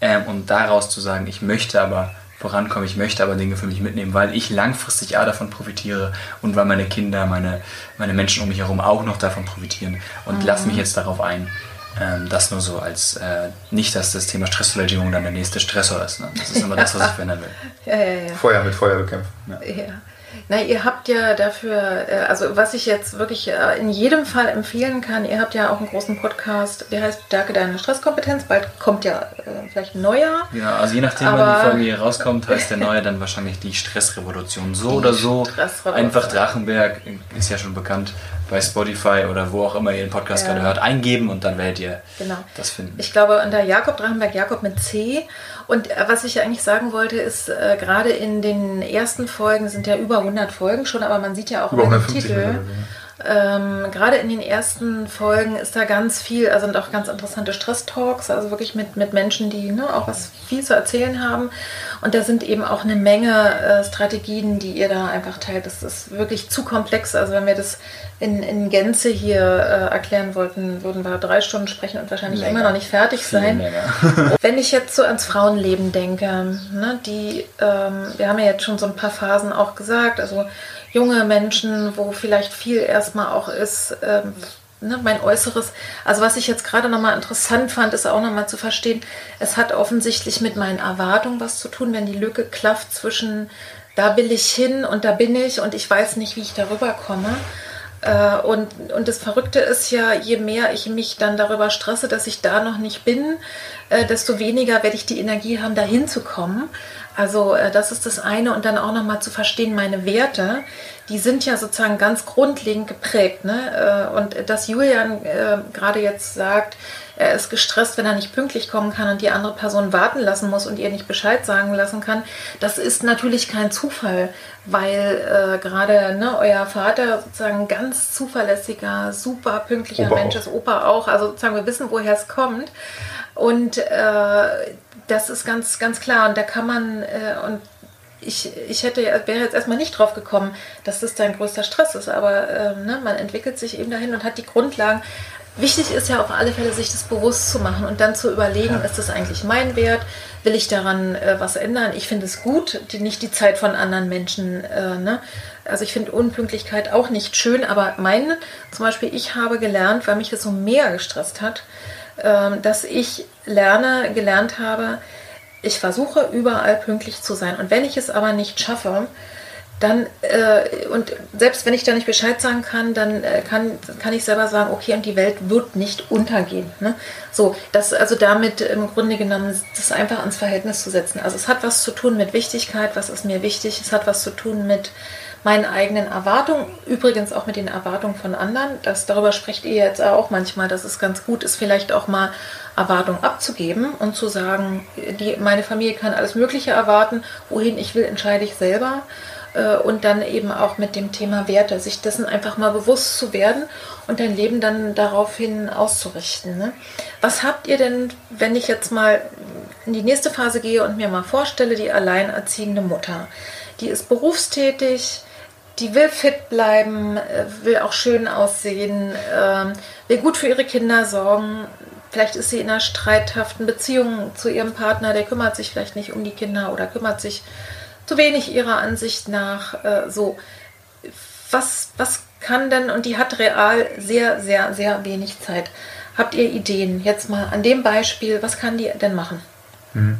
Ähm, und daraus zu sagen, ich möchte aber vorankommen. Ich möchte aber Dinge für mich mitnehmen, weil ich langfristig A davon profitiere und weil meine Kinder, meine, meine Menschen um mich herum auch noch davon profitieren. Und mhm. lass mich jetzt darauf ein. Ähm, das nur so als äh, nicht, dass das Thema Stressbewältigung dann der nächste Stressor ist. Ne? Das ist immer das, was ich verändern will. <laughs> ja, ja, ja. Feuer mit Feuer bekämpfen. Ja. Na, ihr habt ja dafür, äh, also was ich jetzt wirklich äh, in jedem Fall empfehlen kann, ihr habt ja auch einen großen Podcast, der heißt Stärke deine Stresskompetenz. Bald kommt ja äh, vielleicht ein neuer. Ja, also je nachdem, wann die Folge hier rauskommt, heißt der neue dann wahrscheinlich die Stressrevolution. So oder so. Einfach Drachenberg ist ja schon bekannt bei Spotify oder wo auch immer ihr den Podcast ja. gerade hört, eingeben und dann werdet ihr genau. das finden. Ich glaube, unter Jakob Drachenberg, Jakob mit C. Und äh, was ich eigentlich sagen wollte, ist, äh, gerade in den ersten Folgen sind ja über 100 Folgen schon, aber man sieht ja auch über den Titel. Ähm, Gerade in den ersten Folgen ist da ganz viel, also sind auch ganz interessante Stress-Talks, also wirklich mit, mit Menschen, die ne, auch was viel zu erzählen haben. Und da sind eben auch eine Menge äh, Strategien, die ihr da einfach teilt. Das ist wirklich zu komplex. Also wenn wir das in, in Gänze hier äh, erklären wollten, würden wir drei Stunden sprechen und wahrscheinlich länger. immer noch nicht fertig sein. <laughs> <laughs> wenn ich jetzt so ans Frauenleben denke, ne, die, ähm, wir haben ja jetzt schon so ein paar Phasen auch gesagt, also junge Menschen, wo vielleicht viel erstmal auch ist, ähm, ne, mein Äußeres. Also was ich jetzt gerade nochmal interessant fand, ist auch nochmal zu verstehen, es hat offensichtlich mit meinen Erwartungen was zu tun, wenn die Lücke klafft zwischen da will ich hin und da bin ich und ich weiß nicht, wie ich darüber komme. Äh, und, und das Verrückte ist ja, je mehr ich mich dann darüber stresse, dass ich da noch nicht bin, äh, desto weniger werde ich die Energie haben, da hinzukommen. Also äh, das ist das eine und dann auch nochmal zu verstehen, meine Werte, die sind ja sozusagen ganz grundlegend geprägt. Ne? Äh, und dass Julian äh, gerade jetzt sagt, er ist gestresst, wenn er nicht pünktlich kommen kann und die andere Person warten lassen muss und ihr nicht Bescheid sagen lassen kann, das ist natürlich kein Zufall, weil äh, gerade ne, euer Vater sozusagen ganz zuverlässiger, super pünktlicher Opa Mensch ist, Opa auch, also sozusagen wir wissen, woher es kommt. Und äh, das ist ganz, ganz klar. Und da kann man, äh, und ich, ich hätte, wäre jetzt erstmal nicht drauf gekommen, dass das dein größter Stress ist, aber äh, ne, man entwickelt sich eben dahin und hat die Grundlagen. Wichtig ist ja auf alle Fälle, sich das bewusst zu machen und dann zu überlegen, ist das eigentlich mein Wert? Will ich daran äh, was ändern? Ich finde es gut, die, nicht die Zeit von anderen Menschen. Äh, ne? Also ich finde Unpünktlichkeit auch nicht schön, aber meine, zum Beispiel, ich habe gelernt, weil mich das so mehr gestresst hat, dass ich lerne, gelernt habe, ich versuche überall pünktlich zu sein. Und wenn ich es aber nicht schaffe, dann, äh, und selbst wenn ich da nicht Bescheid sagen kann, dann äh, kann, kann ich selber sagen, okay, und die Welt wird nicht untergehen. Ne? So, das, also damit im Grunde genommen, das einfach ans Verhältnis zu setzen. Also es hat was zu tun mit Wichtigkeit, was ist mir wichtig, es hat was zu tun mit meinen eigenen Erwartungen, übrigens auch mit den Erwartungen von anderen. Das, darüber sprecht ihr jetzt auch manchmal, dass es ganz gut ist, vielleicht auch mal Erwartungen abzugeben und zu sagen, die, meine Familie kann alles Mögliche erwarten, wohin ich will, entscheide ich selber. Äh, und dann eben auch mit dem Thema Werte, sich dessen einfach mal bewusst zu werden und dein Leben dann daraufhin auszurichten. Ne? Was habt ihr denn, wenn ich jetzt mal in die nächste Phase gehe und mir mal vorstelle, die alleinerziehende Mutter? Die ist berufstätig, die will fit bleiben, äh, will auch schön aussehen, ähm, will gut für ihre Kinder sorgen. Vielleicht ist sie in einer streithaften Beziehung zu ihrem Partner, der kümmert sich vielleicht nicht um die Kinder oder kümmert sich zu wenig ihrer Ansicht nach. Äh, so, was, was kann denn, und die hat real sehr, sehr, sehr wenig Zeit. Habt ihr Ideen? Jetzt mal an dem Beispiel, was kann die denn machen? Mhm.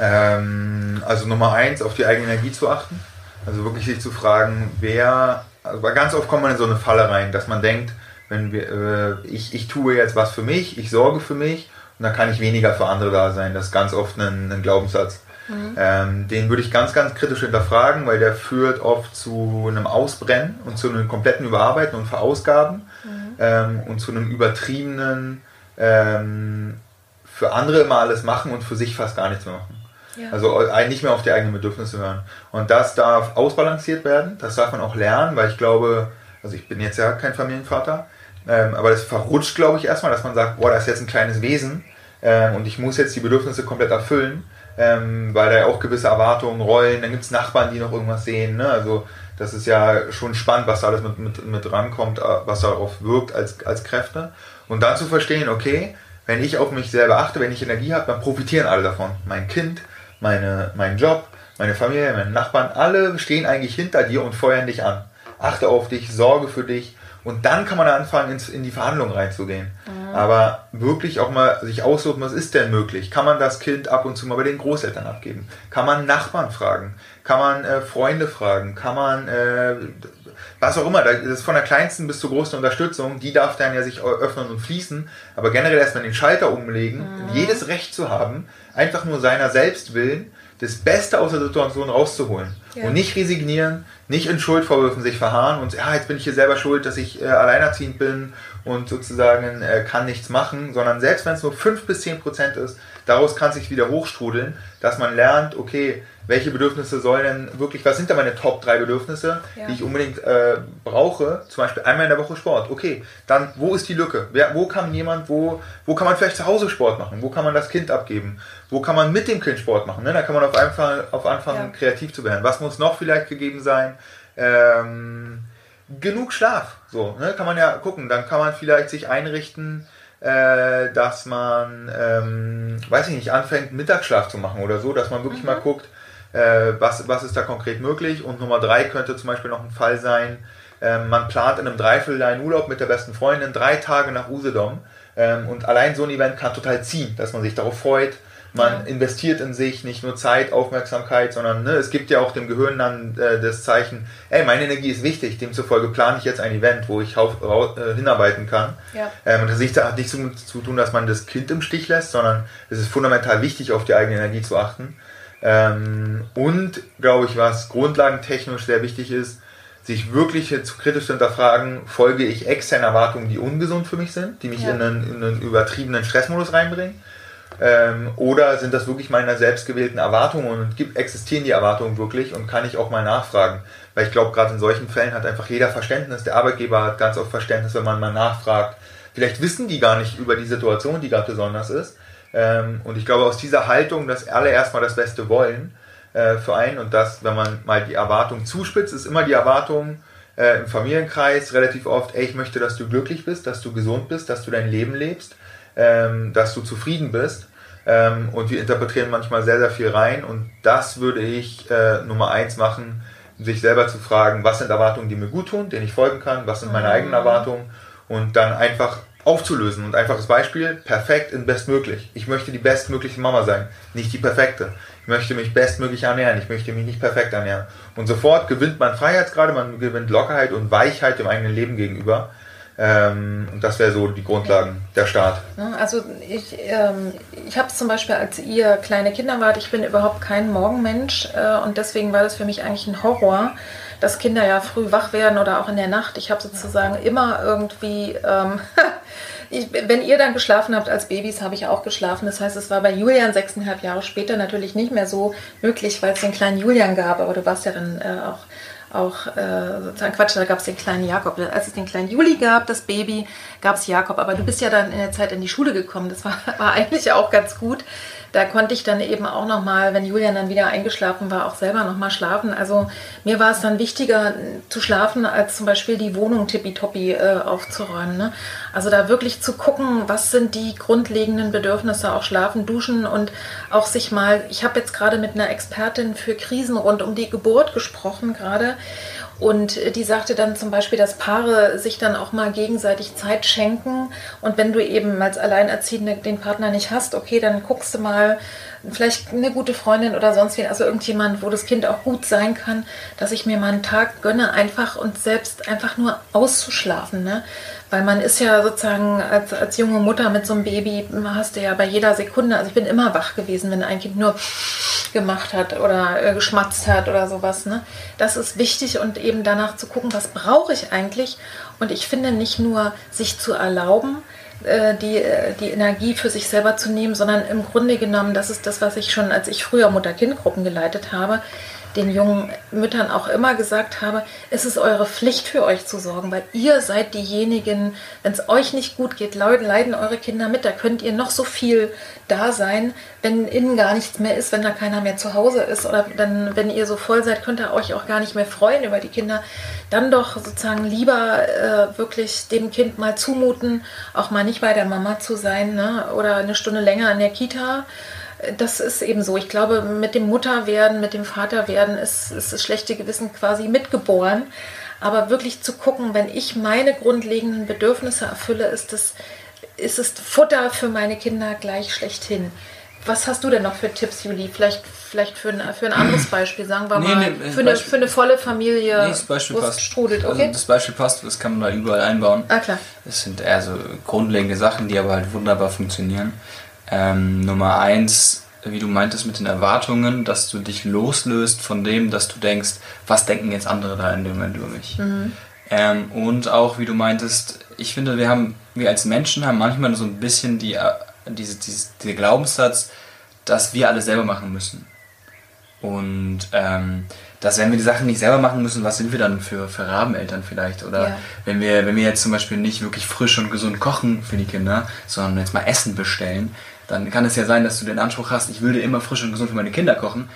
Ähm, also Nummer eins, auf die eigene Energie zu achten. Also wirklich sich zu fragen, wer, also ganz oft kommt man in so eine Falle rein, dass man denkt, wenn wir, äh, ich, ich tue jetzt was für mich, ich sorge für mich und dann kann ich weniger für andere da sein. Das ist ganz oft ein, ein Glaubenssatz. Mhm. Ähm, den würde ich ganz, ganz kritisch hinterfragen, weil der führt oft zu einem Ausbrennen und zu einem kompletten Überarbeiten und Verausgaben mhm. ähm, und zu einem übertriebenen ähm, für andere immer alles machen und für sich fast gar nichts mehr machen. Also nicht mehr auf die eigenen Bedürfnisse hören. Und das darf ausbalanciert werden, das darf man auch lernen, weil ich glaube, also ich bin jetzt ja kein Familienvater, ähm, aber das verrutscht, glaube ich, erstmal, dass man sagt, boah, das ist jetzt ein kleines Wesen ähm, und ich muss jetzt die Bedürfnisse komplett erfüllen, ähm, weil da ja auch gewisse Erwartungen rollen, dann gibt es Nachbarn, die noch irgendwas sehen, ne? also das ist ja schon spannend, was da alles mit, mit, mit rankommt, äh, was darauf wirkt als, als Kräfte. Und dann zu verstehen, okay, wenn ich auf mich selber achte, wenn ich Energie habe, dann profitieren alle davon. Mein Kind, meine, mein Job, meine Familie, meine Nachbarn, alle stehen eigentlich hinter dir und feuern dich an. Achte auf dich, sorge für dich und dann kann man anfangen, ins, in die Verhandlungen reinzugehen. Mhm. Aber wirklich auch mal sich aussuchen, was ist denn möglich? Kann man das Kind ab und zu mal bei den Großeltern abgeben? Kann man Nachbarn fragen? Kann man äh, Freunde fragen? Kann man äh, was auch immer, das ist von der kleinsten bis zur größten Unterstützung, die darf dann ja sich öffnen und fließen, aber generell erstmal den Schalter umlegen, mhm. jedes Recht zu haben, einfach nur seiner selbst willen, das Beste aus der Situation rauszuholen. Ja. Und nicht resignieren, nicht in Schuldvorwürfen sich verharren und ja, jetzt bin ich hier selber schuld, dass ich äh, alleinerziehend bin und sozusagen äh, kann nichts machen, sondern selbst wenn es nur 5 bis 10 Prozent ist, daraus kann sich wieder hochstrudeln, dass man lernt, okay, welche Bedürfnisse sollen denn wirklich, was sind da meine Top 3 Bedürfnisse, ja. die ich unbedingt äh, brauche? Zum Beispiel einmal in der Woche Sport. Okay, dann wo ist die Lücke? Wer, wo kann jemand, wo, wo kann man vielleicht zu Hause Sport machen? Wo kann man das Kind abgeben? Wo kann man mit dem Kind Sport machen? Ne? Da kann man auf einfach auf anfangen, ja. kreativ zu werden. Was muss noch vielleicht gegeben sein? Ähm, genug Schlaf. So, ne? Kann man ja gucken. Dann kann man vielleicht sich einrichten, äh, dass man, ähm, weiß ich nicht, anfängt, Mittagsschlaf zu machen oder so, dass man wirklich mhm. mal guckt, äh, was, was ist da konkret möglich. Und Nummer drei könnte zum Beispiel noch ein Fall sein, äh, man plant in einem Dreivierteljahr einen Urlaub mit der besten Freundin, drei Tage nach Usedom. Ähm, und allein so ein Event kann total ziehen, dass man sich darauf freut. Man ja. investiert in sich nicht nur Zeit, Aufmerksamkeit, sondern ne, es gibt ja auch dem Gehirn dann äh, das Zeichen, ey, meine Energie ist wichtig, demzufolge plane ich jetzt ein Event, wo ich auf, äh, hinarbeiten kann. Ja. Ähm, und das hat nichts zu, zu tun, dass man das Kind im Stich lässt, sondern es ist fundamental wichtig, auf die eigene Energie zu achten. Ähm, und, glaube ich, was grundlagentechnisch sehr wichtig ist, sich wirklich jetzt kritisch zu hinterfragen, folge ich externen Erwartungen, die ungesund für mich sind, die mich ja. in, einen, in, einen, übertriebenen Stressmodus reinbringen? Ähm, oder sind das wirklich meine selbstgewählten Erwartungen und gibt, existieren die Erwartungen wirklich und kann ich auch mal nachfragen? Weil ich glaube, gerade in solchen Fällen hat einfach jeder Verständnis, der Arbeitgeber hat ganz oft Verständnis, wenn man mal nachfragt. Vielleicht wissen die gar nicht über die Situation, die gerade besonders ist. Ähm, und ich glaube, aus dieser Haltung, dass alle erstmal das Beste wollen äh, für einen und das, wenn man mal die Erwartung zuspitzt, ist immer die Erwartung äh, im Familienkreis relativ oft, ey, ich möchte, dass du glücklich bist, dass du gesund bist, dass du dein Leben lebst, ähm, dass du zufrieden bist. Ähm, und wir interpretieren manchmal sehr, sehr viel rein und das würde ich äh, Nummer eins machen, sich selber zu fragen, was sind Erwartungen, die mir gut tun, denen ich folgen kann, was sind meine eigenen mhm. Erwartungen und dann einfach aufzulösen. Und einfaches Beispiel, perfekt in bestmöglich. Ich möchte die bestmögliche Mama sein, nicht die perfekte. Ich möchte mich bestmöglich ernähren, ich möchte mich nicht perfekt ernähren. Und sofort gewinnt man Freiheitsgrade, man gewinnt Lockerheit und Weichheit dem eigenen Leben gegenüber. Ähm, und das wäre so die Grundlagen der Start. Also ich, ähm, ich habe es zum Beispiel, als ihr kleine Kinder wart, ich bin überhaupt kein Morgenmensch äh, und deswegen war das für mich eigentlich ein Horror, dass Kinder ja früh wach werden oder auch in der Nacht. Ich habe sozusagen immer irgendwie, ähm, <laughs> ich, wenn ihr dann geschlafen habt als Babys, habe ich auch geschlafen. Das heißt, es war bei Julian sechseinhalb Jahre später natürlich nicht mehr so möglich, weil es den kleinen Julian gab. Aber du warst ja dann äh, auch auch äh, sozusagen Quatsch, da gab es den kleinen Jakob. Als es den kleinen Juli gab, das Baby, gab es Jakob. Aber du bist ja dann in der Zeit in die Schule gekommen. Das war, <laughs> war eigentlich auch ganz gut, da konnte ich dann eben auch nochmal, wenn Julian dann wieder eingeschlafen war, auch selber nochmal schlafen. Also mir war es dann wichtiger zu schlafen, als zum Beispiel die Wohnung tippitoppi äh, aufzuräumen. Ne? Also da wirklich zu gucken, was sind die grundlegenden Bedürfnisse, auch schlafen, duschen und auch sich mal, ich habe jetzt gerade mit einer Expertin für Krisen rund um die Geburt gesprochen gerade und die sagte dann zum Beispiel, dass Paare sich dann auch mal gegenseitig Zeit schenken. Und wenn du eben als Alleinerziehende den Partner nicht hast, okay, dann guckst du mal, vielleicht eine gute Freundin oder sonst wen, also irgendjemand, wo das Kind auch gut sein kann, dass ich mir mal einen Tag gönne, einfach und selbst einfach nur auszuschlafen. Ne? Weil man ist ja sozusagen als, als junge Mutter mit so einem Baby, hast du ja bei jeder Sekunde, also ich bin immer wach gewesen, wenn ein Kind nur gemacht hat oder äh, geschmatzt hat oder sowas. Ne? Das ist wichtig und eben danach zu gucken, was brauche ich eigentlich. Und ich finde nicht nur sich zu erlauben, die, äh, die Energie für sich selber zu nehmen, sondern im Grunde genommen, das ist das, was ich schon, als ich früher Mutter-Kind-Gruppen geleitet habe, den jungen Müttern auch immer gesagt habe, es ist eure Pflicht für euch zu sorgen, weil ihr seid diejenigen, wenn es euch nicht gut geht, leiden eure Kinder mit. Da könnt ihr noch so viel da sein, wenn innen gar nichts mehr ist, wenn da keiner mehr zu Hause ist oder dann, wenn ihr so voll seid, könnt ihr euch auch gar nicht mehr freuen über die Kinder. Dann doch sozusagen lieber äh, wirklich dem Kind mal zumuten, auch mal nicht bei der Mama zu sein ne? oder eine Stunde länger in der Kita das ist eben so. Ich glaube, mit dem Mutterwerden, mit dem Vaterwerden ist, ist das schlechte Gewissen quasi mitgeboren. Aber wirklich zu gucken, wenn ich meine grundlegenden Bedürfnisse erfülle, ist, das, ist es Futter für meine Kinder gleich schlechthin. Was hast du denn noch für Tipps, Juli? Vielleicht, vielleicht für, ein, für ein anderes <clears throat> Beispiel, sagen wir nee, mal. Nee, für, eine, für eine volle Familie, nee, das Beispiel passt. strudelt. Okay? Also das Beispiel passt, das kann man da überall einbauen. Ah, klar. Das sind eher so grundlegende Sachen, die aber halt wunderbar funktionieren. Ähm, Nummer eins, wie du meintest mit den Erwartungen, dass du dich loslöst von dem, dass du denkst, was denken jetzt andere da in dem Moment über mich. Mhm. Ähm, und auch, wie du meintest, ich finde, wir haben, wir als Menschen haben manchmal so ein bisschen die, äh, diese, diese, dieser Glaubenssatz, dass wir alles selber machen müssen. Und ähm, dass wenn wir die Sachen nicht selber machen müssen, was sind wir dann für, für Rabeneltern vielleicht? Oder ja. wenn wir, wenn wir jetzt zum Beispiel nicht wirklich frisch und gesund kochen für die Kinder, sondern jetzt mal Essen bestellen, dann kann es ja sein, dass du den Anspruch hast, ich würde immer frisch und gesund für meine Kinder kochen.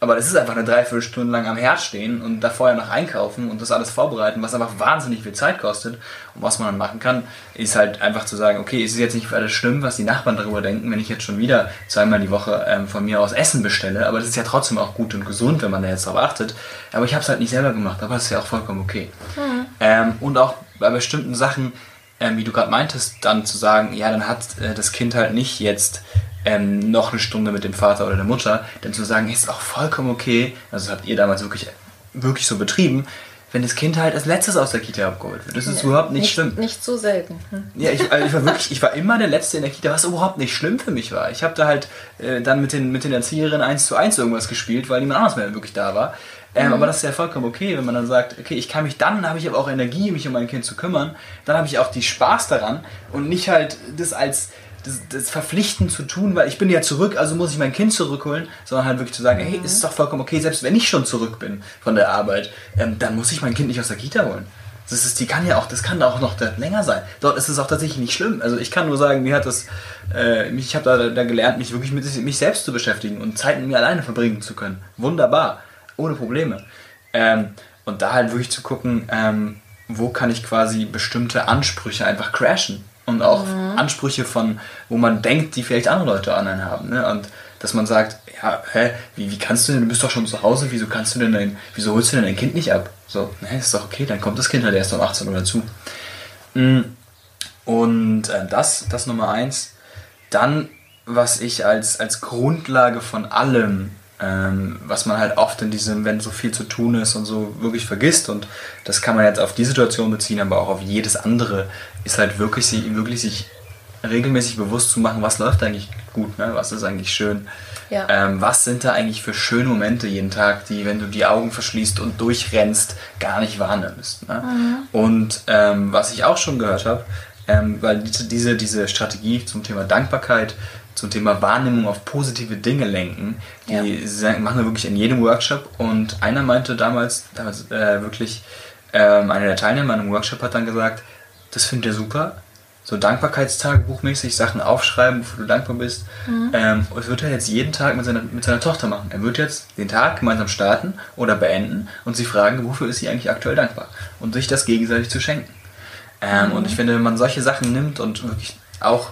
Aber das ist einfach eine Dreiviertelstunde lang am Herd stehen und da vorher noch einkaufen und das alles vorbereiten, was einfach wahnsinnig viel Zeit kostet. Und was man dann machen kann, ist halt einfach zu sagen, okay, es ist jetzt nicht alles schlimm, was die Nachbarn darüber denken, wenn ich jetzt schon wieder zweimal die Woche ähm, von mir aus Essen bestelle. Aber das ist ja trotzdem auch gut und gesund, wenn man da jetzt darauf achtet. Aber ich habe es halt nicht selber gemacht, aber das ist ja auch vollkommen okay. Mhm. Ähm, und auch bei bestimmten Sachen, ähm, wie du gerade meintest, dann zu sagen, ja, dann hat äh, das Kind halt nicht jetzt ähm, noch eine Stunde mit dem Vater oder der Mutter, dann zu sagen, ist auch vollkommen okay, also das habt ihr damals wirklich, wirklich so betrieben, wenn das Kind halt als letztes aus der Kita abgeholt wird. Das ist ja, überhaupt nicht, nicht, schlimm. Nicht so selten. Hm. Ja, ich, also ich, war wirklich, ich war immer der Letzte in der Kita, was überhaupt nicht schlimm für mich war. Ich habe da halt äh, dann mit den, mit den Erzieherinnen eins zu eins irgendwas gespielt, weil niemand anders mehr wirklich da war. Ähm, mhm. Aber das ist ja vollkommen okay, wenn man dann sagt, okay, ich kann mich dann, habe ich aber auch Energie, mich um mein Kind zu kümmern, dann habe ich auch die Spaß daran und nicht halt das als das, das verpflichtend zu tun, weil ich bin ja zurück, also muss ich mein Kind zurückholen, sondern halt wirklich zu sagen, mhm. hey, ist doch vollkommen okay, selbst wenn ich schon zurück bin von der Arbeit, ähm, dann muss ich mein Kind nicht aus der Kita holen. Das ist, die kann ja auch, das kann auch noch länger sein. Dort ist es auch tatsächlich nicht schlimm. Also ich kann nur sagen, mir hat das, äh, ich habe da, da gelernt, mich wirklich mit mich selbst zu beschäftigen und Zeit mit mir alleine verbringen zu können. Wunderbar, ohne Probleme. Ähm, und da halt wirklich zu gucken, ähm, wo kann ich quasi bestimmte Ansprüche einfach crashen und auch mhm. Ansprüche von, wo man denkt, die vielleicht andere Leute an einen haben. Ne? Und dass man sagt, ja, hä, wie, wie kannst du denn, du bist doch schon zu Hause, wieso kannst du denn dein, wieso holst du denn dein Kind nicht ab? So, ne, ist doch okay, dann kommt das Kind halt erst um 18 Uhr dazu. Mm. Und äh, das, das Nummer eins. Dann, was ich als, als Grundlage von allem ähm, was man halt oft in diesem, wenn so viel zu tun ist und so wirklich vergisst. Und das kann man jetzt auf die Situation beziehen, aber auch auf jedes andere, ist halt wirklich, sich, wirklich sich regelmäßig bewusst zu machen, was läuft eigentlich gut, ne? was ist eigentlich schön. Ja. Ähm, was sind da eigentlich für schöne Momente jeden Tag, die, wenn du die Augen verschließt und durchrennst, gar nicht wahrnimmst. Ne? Mhm. Und ähm, was ich auch schon gehört habe, ähm, weil diese, diese Strategie zum Thema Dankbarkeit zum Thema Wahrnehmung auf positive Dinge lenken. Die ja. machen wir wirklich in jedem Workshop. Und einer meinte damals, damals äh, wirklich, ähm, einer der Teilnehmer in einem Workshop hat dann gesagt, das findet er super. So Dankbarkeitstagebuchmäßig Sachen aufschreiben, wofür du dankbar bist. Mhm. Ähm, das wird er jetzt jeden Tag mit seiner, mit seiner Tochter machen. Er wird jetzt den Tag gemeinsam starten oder beenden und sie fragen, wofür ist sie eigentlich aktuell dankbar? Und sich das gegenseitig zu schenken. Ähm, mhm. Und ich finde, wenn man solche Sachen nimmt und wirklich auch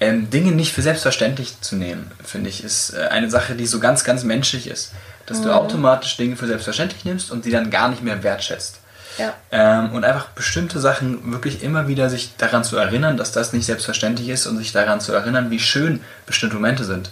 ähm, Dinge nicht für selbstverständlich zu nehmen, finde ich, ist äh, eine Sache, die so ganz, ganz menschlich ist. Dass mhm. du automatisch Dinge für selbstverständlich nimmst und die dann gar nicht mehr wertschätzt. Ja. Ähm, und einfach bestimmte Sachen wirklich immer wieder sich daran zu erinnern, dass das nicht selbstverständlich ist und sich daran zu erinnern, wie schön bestimmte Momente sind.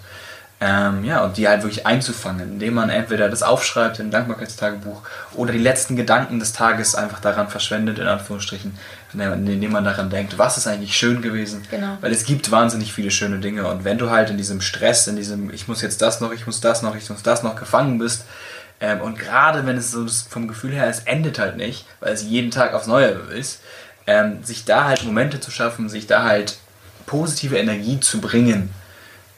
Ähm, ja, und die halt wirklich einzufangen, indem man entweder das aufschreibt im Dankbarkeitstagebuch oder die letzten Gedanken des Tages einfach daran verschwendet, in Anführungsstrichen, indem man daran denkt, was ist eigentlich schön gewesen. Genau. Weil es gibt wahnsinnig viele schöne Dinge und wenn du halt in diesem Stress, in diesem ich muss jetzt das noch, ich muss das noch, ich muss das noch gefangen bist ähm, und gerade wenn es so vom Gefühl her, es endet halt nicht, weil es jeden Tag aufs Neue ist, ähm, sich da halt Momente zu schaffen, sich da halt positive Energie zu bringen,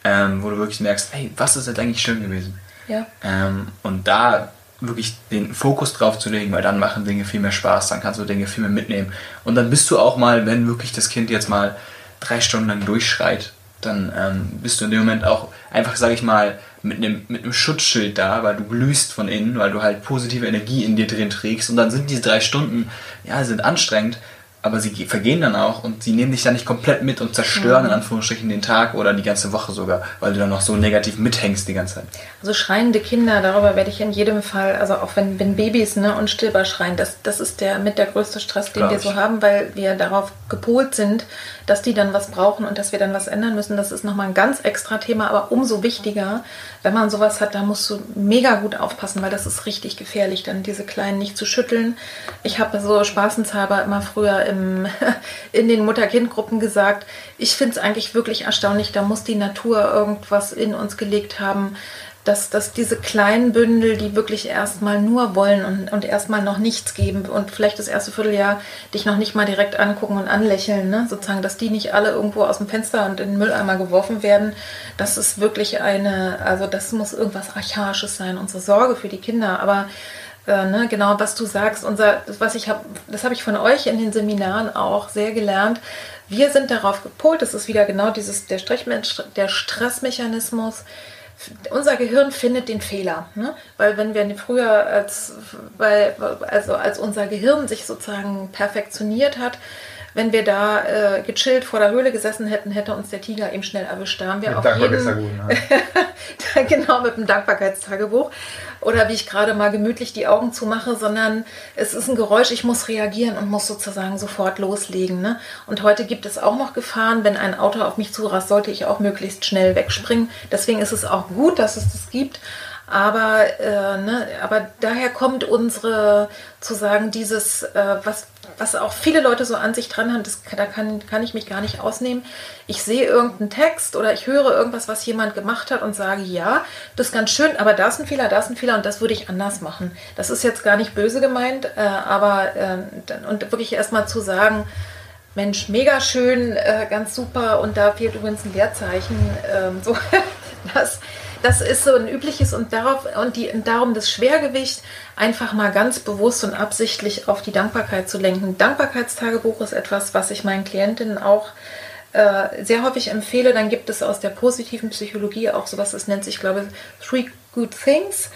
ähm, wo du wirklich merkst, hey, was ist jetzt eigentlich schön gewesen? Ja. Ähm, und da wirklich den Fokus drauf zu legen, weil dann machen Dinge viel mehr Spaß, dann kannst du Dinge viel mehr mitnehmen. Und dann bist du auch mal, wenn wirklich das Kind jetzt mal drei Stunden lang durchschreit, dann ähm, bist du in dem Moment auch einfach, sag ich mal, mit einem, mit einem Schutzschild da, weil du glühst von innen, weil du halt positive Energie in dir drin trägst. Und dann sind diese drei Stunden, ja, sind anstrengend, aber sie vergehen dann auch und sie nehmen dich dann nicht komplett mit und zerstören mhm. in Anführungsstrichen den Tag oder die ganze Woche sogar, weil du dann noch so negativ mithängst die ganze Zeit. Also schreiende Kinder, darüber werde ich in jedem Fall, also auch wenn, wenn Babys ne, unstillbar schreien, das, das ist der mit der größte Stress, den Klar wir so haben, weil wir darauf gepolt sind, dass die dann was brauchen und dass wir dann was ändern müssen. Das ist nochmal ein ganz extra Thema, aber umso wichtiger, wenn man sowas hat, da musst du mega gut aufpassen, weil das ist richtig gefährlich, dann diese Kleinen nicht zu schütteln. Ich habe so spaßenshalber immer früher im, <laughs> in den Mutter-Kind-Gruppen gesagt, ich finde es eigentlich wirklich erstaunlich, da muss die Natur irgendwas in uns gelegt haben, dass, dass diese kleinen Bündel, die wirklich erstmal nur wollen und, und erstmal noch nichts geben und vielleicht das erste Vierteljahr dich noch nicht mal direkt angucken und anlächeln, ne? sozusagen, dass die nicht alle irgendwo aus dem Fenster und in den Mülleimer geworfen werden, das ist wirklich eine, also das muss irgendwas Archaisches sein, unsere Sorge für die Kinder, aber äh, ne, genau, was du sagst, unser, was ich habe, das habe ich von euch in den Seminaren auch sehr gelernt. Wir sind darauf gepolt, das ist wieder genau dieses, der, der Stressmechanismus, unser Gehirn findet den Fehler, ne? weil wenn wir früher als, weil, also als unser Gehirn sich sozusagen perfektioniert hat, wenn wir da äh, gechillt vor der Höhle gesessen hätten, hätte uns der Tiger eben schnell erwischt. Da haben wir mit auch jeden, ne? <laughs> genau mit dem Dankbarkeitstagebuch oder wie ich gerade mal gemütlich die Augen zumache, sondern es ist ein Geräusch, ich muss reagieren und muss sozusagen sofort loslegen. Ne? Und heute gibt es auch noch Gefahren, wenn ein Auto auf mich zurast, sollte ich auch möglichst schnell wegspringen. Deswegen ist es auch gut, dass es das gibt. Aber, äh, ne, aber daher kommt unsere, zu sagen, dieses, äh, was, was auch viele Leute so an sich dran haben, das, da kann, kann ich mich gar nicht ausnehmen. Ich sehe irgendeinen Text oder ich höre irgendwas, was jemand gemacht hat und sage, ja, das ist ganz schön, aber da ist ein Fehler, da ist ein Fehler und das würde ich anders machen. Das ist jetzt gar nicht böse gemeint, äh, aber äh, und wirklich erstmal zu sagen, Mensch, mega schön, äh, ganz super und da fehlt übrigens ein Leerzeichen. Ähm, so, <laughs> das, das ist so ein übliches und darauf und, die, und darum das Schwergewicht einfach mal ganz bewusst und absichtlich auf die Dankbarkeit zu lenken. Dankbarkeitstagebuch ist etwas, was ich meinen Klientinnen auch äh, sehr häufig empfehle. Dann gibt es aus der positiven Psychologie auch sowas, das nennt sich, glaube ich, Three Good Things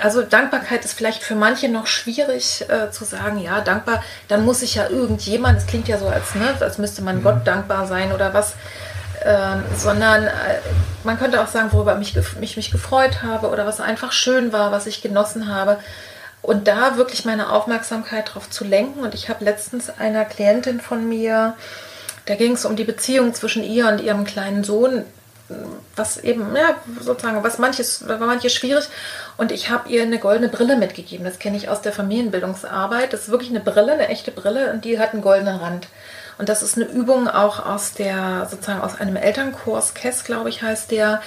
also Dankbarkeit ist vielleicht für manche noch schwierig äh, zu sagen, ja, dankbar, dann muss ich ja irgendjemand, es klingt ja so, als, ne, als müsste man mhm. Gott dankbar sein oder was ähm, sondern äh, man könnte auch sagen, worüber mich, mich, mich gefreut habe oder was einfach schön war, was ich genossen habe. Und da wirklich meine Aufmerksamkeit drauf zu lenken. Und ich habe letztens einer Klientin von mir, da ging es um die Beziehung zwischen ihr und ihrem kleinen Sohn, was eben, ja, sozusagen, was manches, war manches schwierig. Und ich habe ihr eine goldene Brille mitgegeben. Das kenne ich aus der Familienbildungsarbeit. Das ist wirklich eine Brille, eine echte Brille und die hat einen goldenen Rand. Und das ist eine Übung auch aus der, sozusagen aus einem Elternkurs, KESS, glaube ich, heißt der,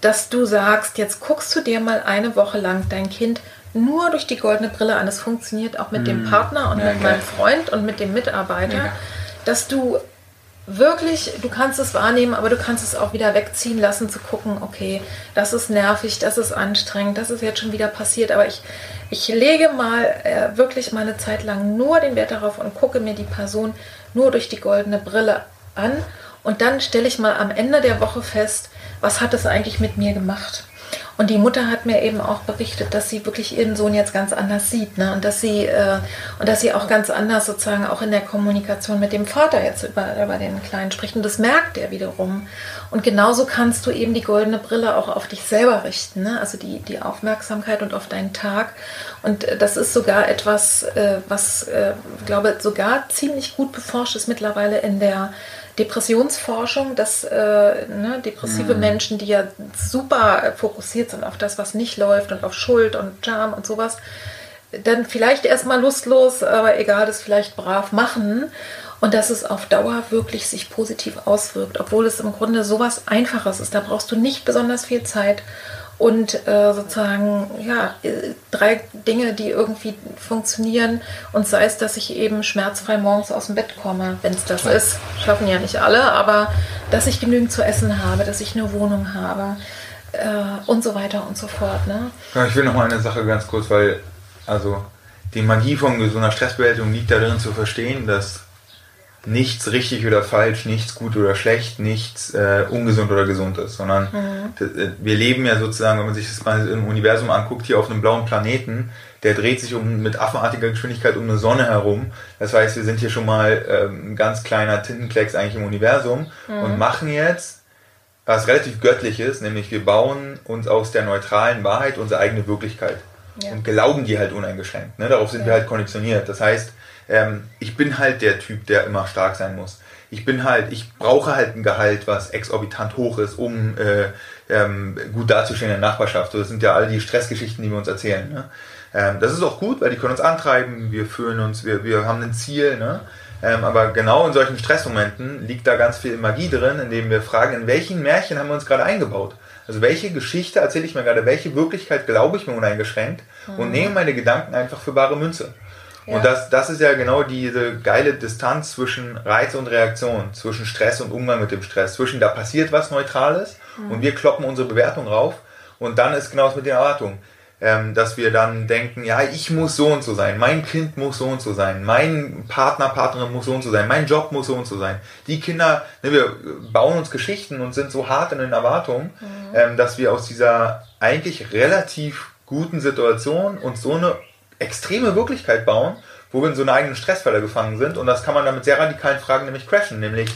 dass du sagst, jetzt guckst du dir mal eine Woche lang dein Kind nur durch die goldene Brille an. Es funktioniert auch mit mm. dem Partner und ja, mit meinem Freund und mit dem Mitarbeiter, ja. dass du wirklich, du kannst es wahrnehmen, aber du kannst es auch wieder wegziehen lassen, zu gucken, okay, das ist nervig, das ist anstrengend, das ist jetzt schon wieder passiert, aber ich, ich lege mal äh, wirklich mal eine Zeit lang nur den Wert darauf und gucke mir die Person nur durch die goldene Brille an und dann stelle ich mal am Ende der Woche fest, was hat es eigentlich mit mir gemacht? Und die Mutter hat mir eben auch berichtet, dass sie wirklich ihren Sohn jetzt ganz anders sieht, ne? Und dass sie äh, und dass sie auch ganz anders sozusagen auch in der Kommunikation mit dem Vater jetzt über, über den Kleinen spricht. Und das merkt er wiederum. Und genauso kannst du eben die goldene Brille auch auf dich selber richten, ne? Also die, die Aufmerksamkeit und auf deinen Tag. Und äh, das ist sogar etwas, äh, was, äh, glaube sogar ziemlich gut beforscht ist mittlerweile in der Depressionsforschung, dass äh, ne, depressive mhm. Menschen, die ja super fokussiert sind auf das, was nicht läuft und auf Schuld und Charme und sowas, dann vielleicht erstmal lustlos, aber egal, das vielleicht brav machen und dass es auf Dauer wirklich sich positiv auswirkt, obwohl es im Grunde sowas Einfaches ist. Da brauchst du nicht besonders viel Zeit und äh, sozusagen ja drei Dinge, die irgendwie funktionieren und sei es, dass ich eben schmerzfrei morgens aus dem Bett komme, wenn es das ist, schaffen ja nicht alle, aber dass ich genügend zu essen habe, dass ich eine Wohnung habe äh, und so weiter und so fort. Ne? Ja, ich will noch mal eine Sache ganz kurz, weil also die Magie von einer Stressbewältigung liegt darin zu verstehen, dass nichts richtig oder falsch, nichts gut oder schlecht, nichts äh, ungesund oder gesund ist, sondern mhm. Äh, wir leben ja sozusagen, wenn man sich das mal im Universum anguckt, hier auf einem blauen Planeten, der dreht sich um mit affenartiger Geschwindigkeit um eine Sonne herum. Das heißt, wir sind hier schon mal ähm, ein ganz kleiner Tintenklecks eigentlich im Universum mhm. und machen jetzt was relativ göttliches, nämlich wir bauen uns aus der neutralen Wahrheit unsere eigene Wirklichkeit ja. und glauben die halt uneingeschränkt. Ne? Darauf sind ja. wir halt konditioniert. Das heißt, ähm, ich bin halt der Typ, der immer stark sein muss. Ich bin halt, ich brauche halt ein Gehalt, was exorbitant hoch ist, um äh, ähm, gut dazustehen in der Nachbarschaft. So, das sind ja all die Stressgeschichten, die wir uns erzählen. Ne? Ähm, das ist auch gut, weil die können uns antreiben, wir fühlen uns, wir, wir haben ein Ziel. Ne? Ähm, aber genau in solchen Stressmomenten liegt da ganz viel Magie drin, indem wir fragen, in welchen Märchen haben wir uns gerade eingebaut? Also welche Geschichte erzähle ich mir gerade, welche Wirklichkeit glaube ich mir uneingeschränkt mhm. und nehme meine Gedanken einfach für bare Münze. Ja. Und das, das ist ja genau diese geile Distanz zwischen Reiz und Reaktion, zwischen Stress und Umgang mit dem Stress, zwischen da passiert was Neutrales mhm. und wir kloppen unsere Bewertung rauf und dann ist genau das mit den Erwartungen ähm, dass wir dann denken, ja, ich muss so und so sein, mein Kind muss so und so sein, mein Partner, Partnerin muss so und so sein, mein Job muss so und so sein. Die Kinder, ne, wir bauen uns Geschichten und sind so hart in den Erwartungen, mhm. ähm, dass wir aus dieser eigentlich relativ guten Situation uns so eine extreme Wirklichkeit bauen, wo wir in so einer eigenen Stressfalle gefangen sind. Und das kann man dann mit sehr radikalen Fragen nämlich crashen, nämlich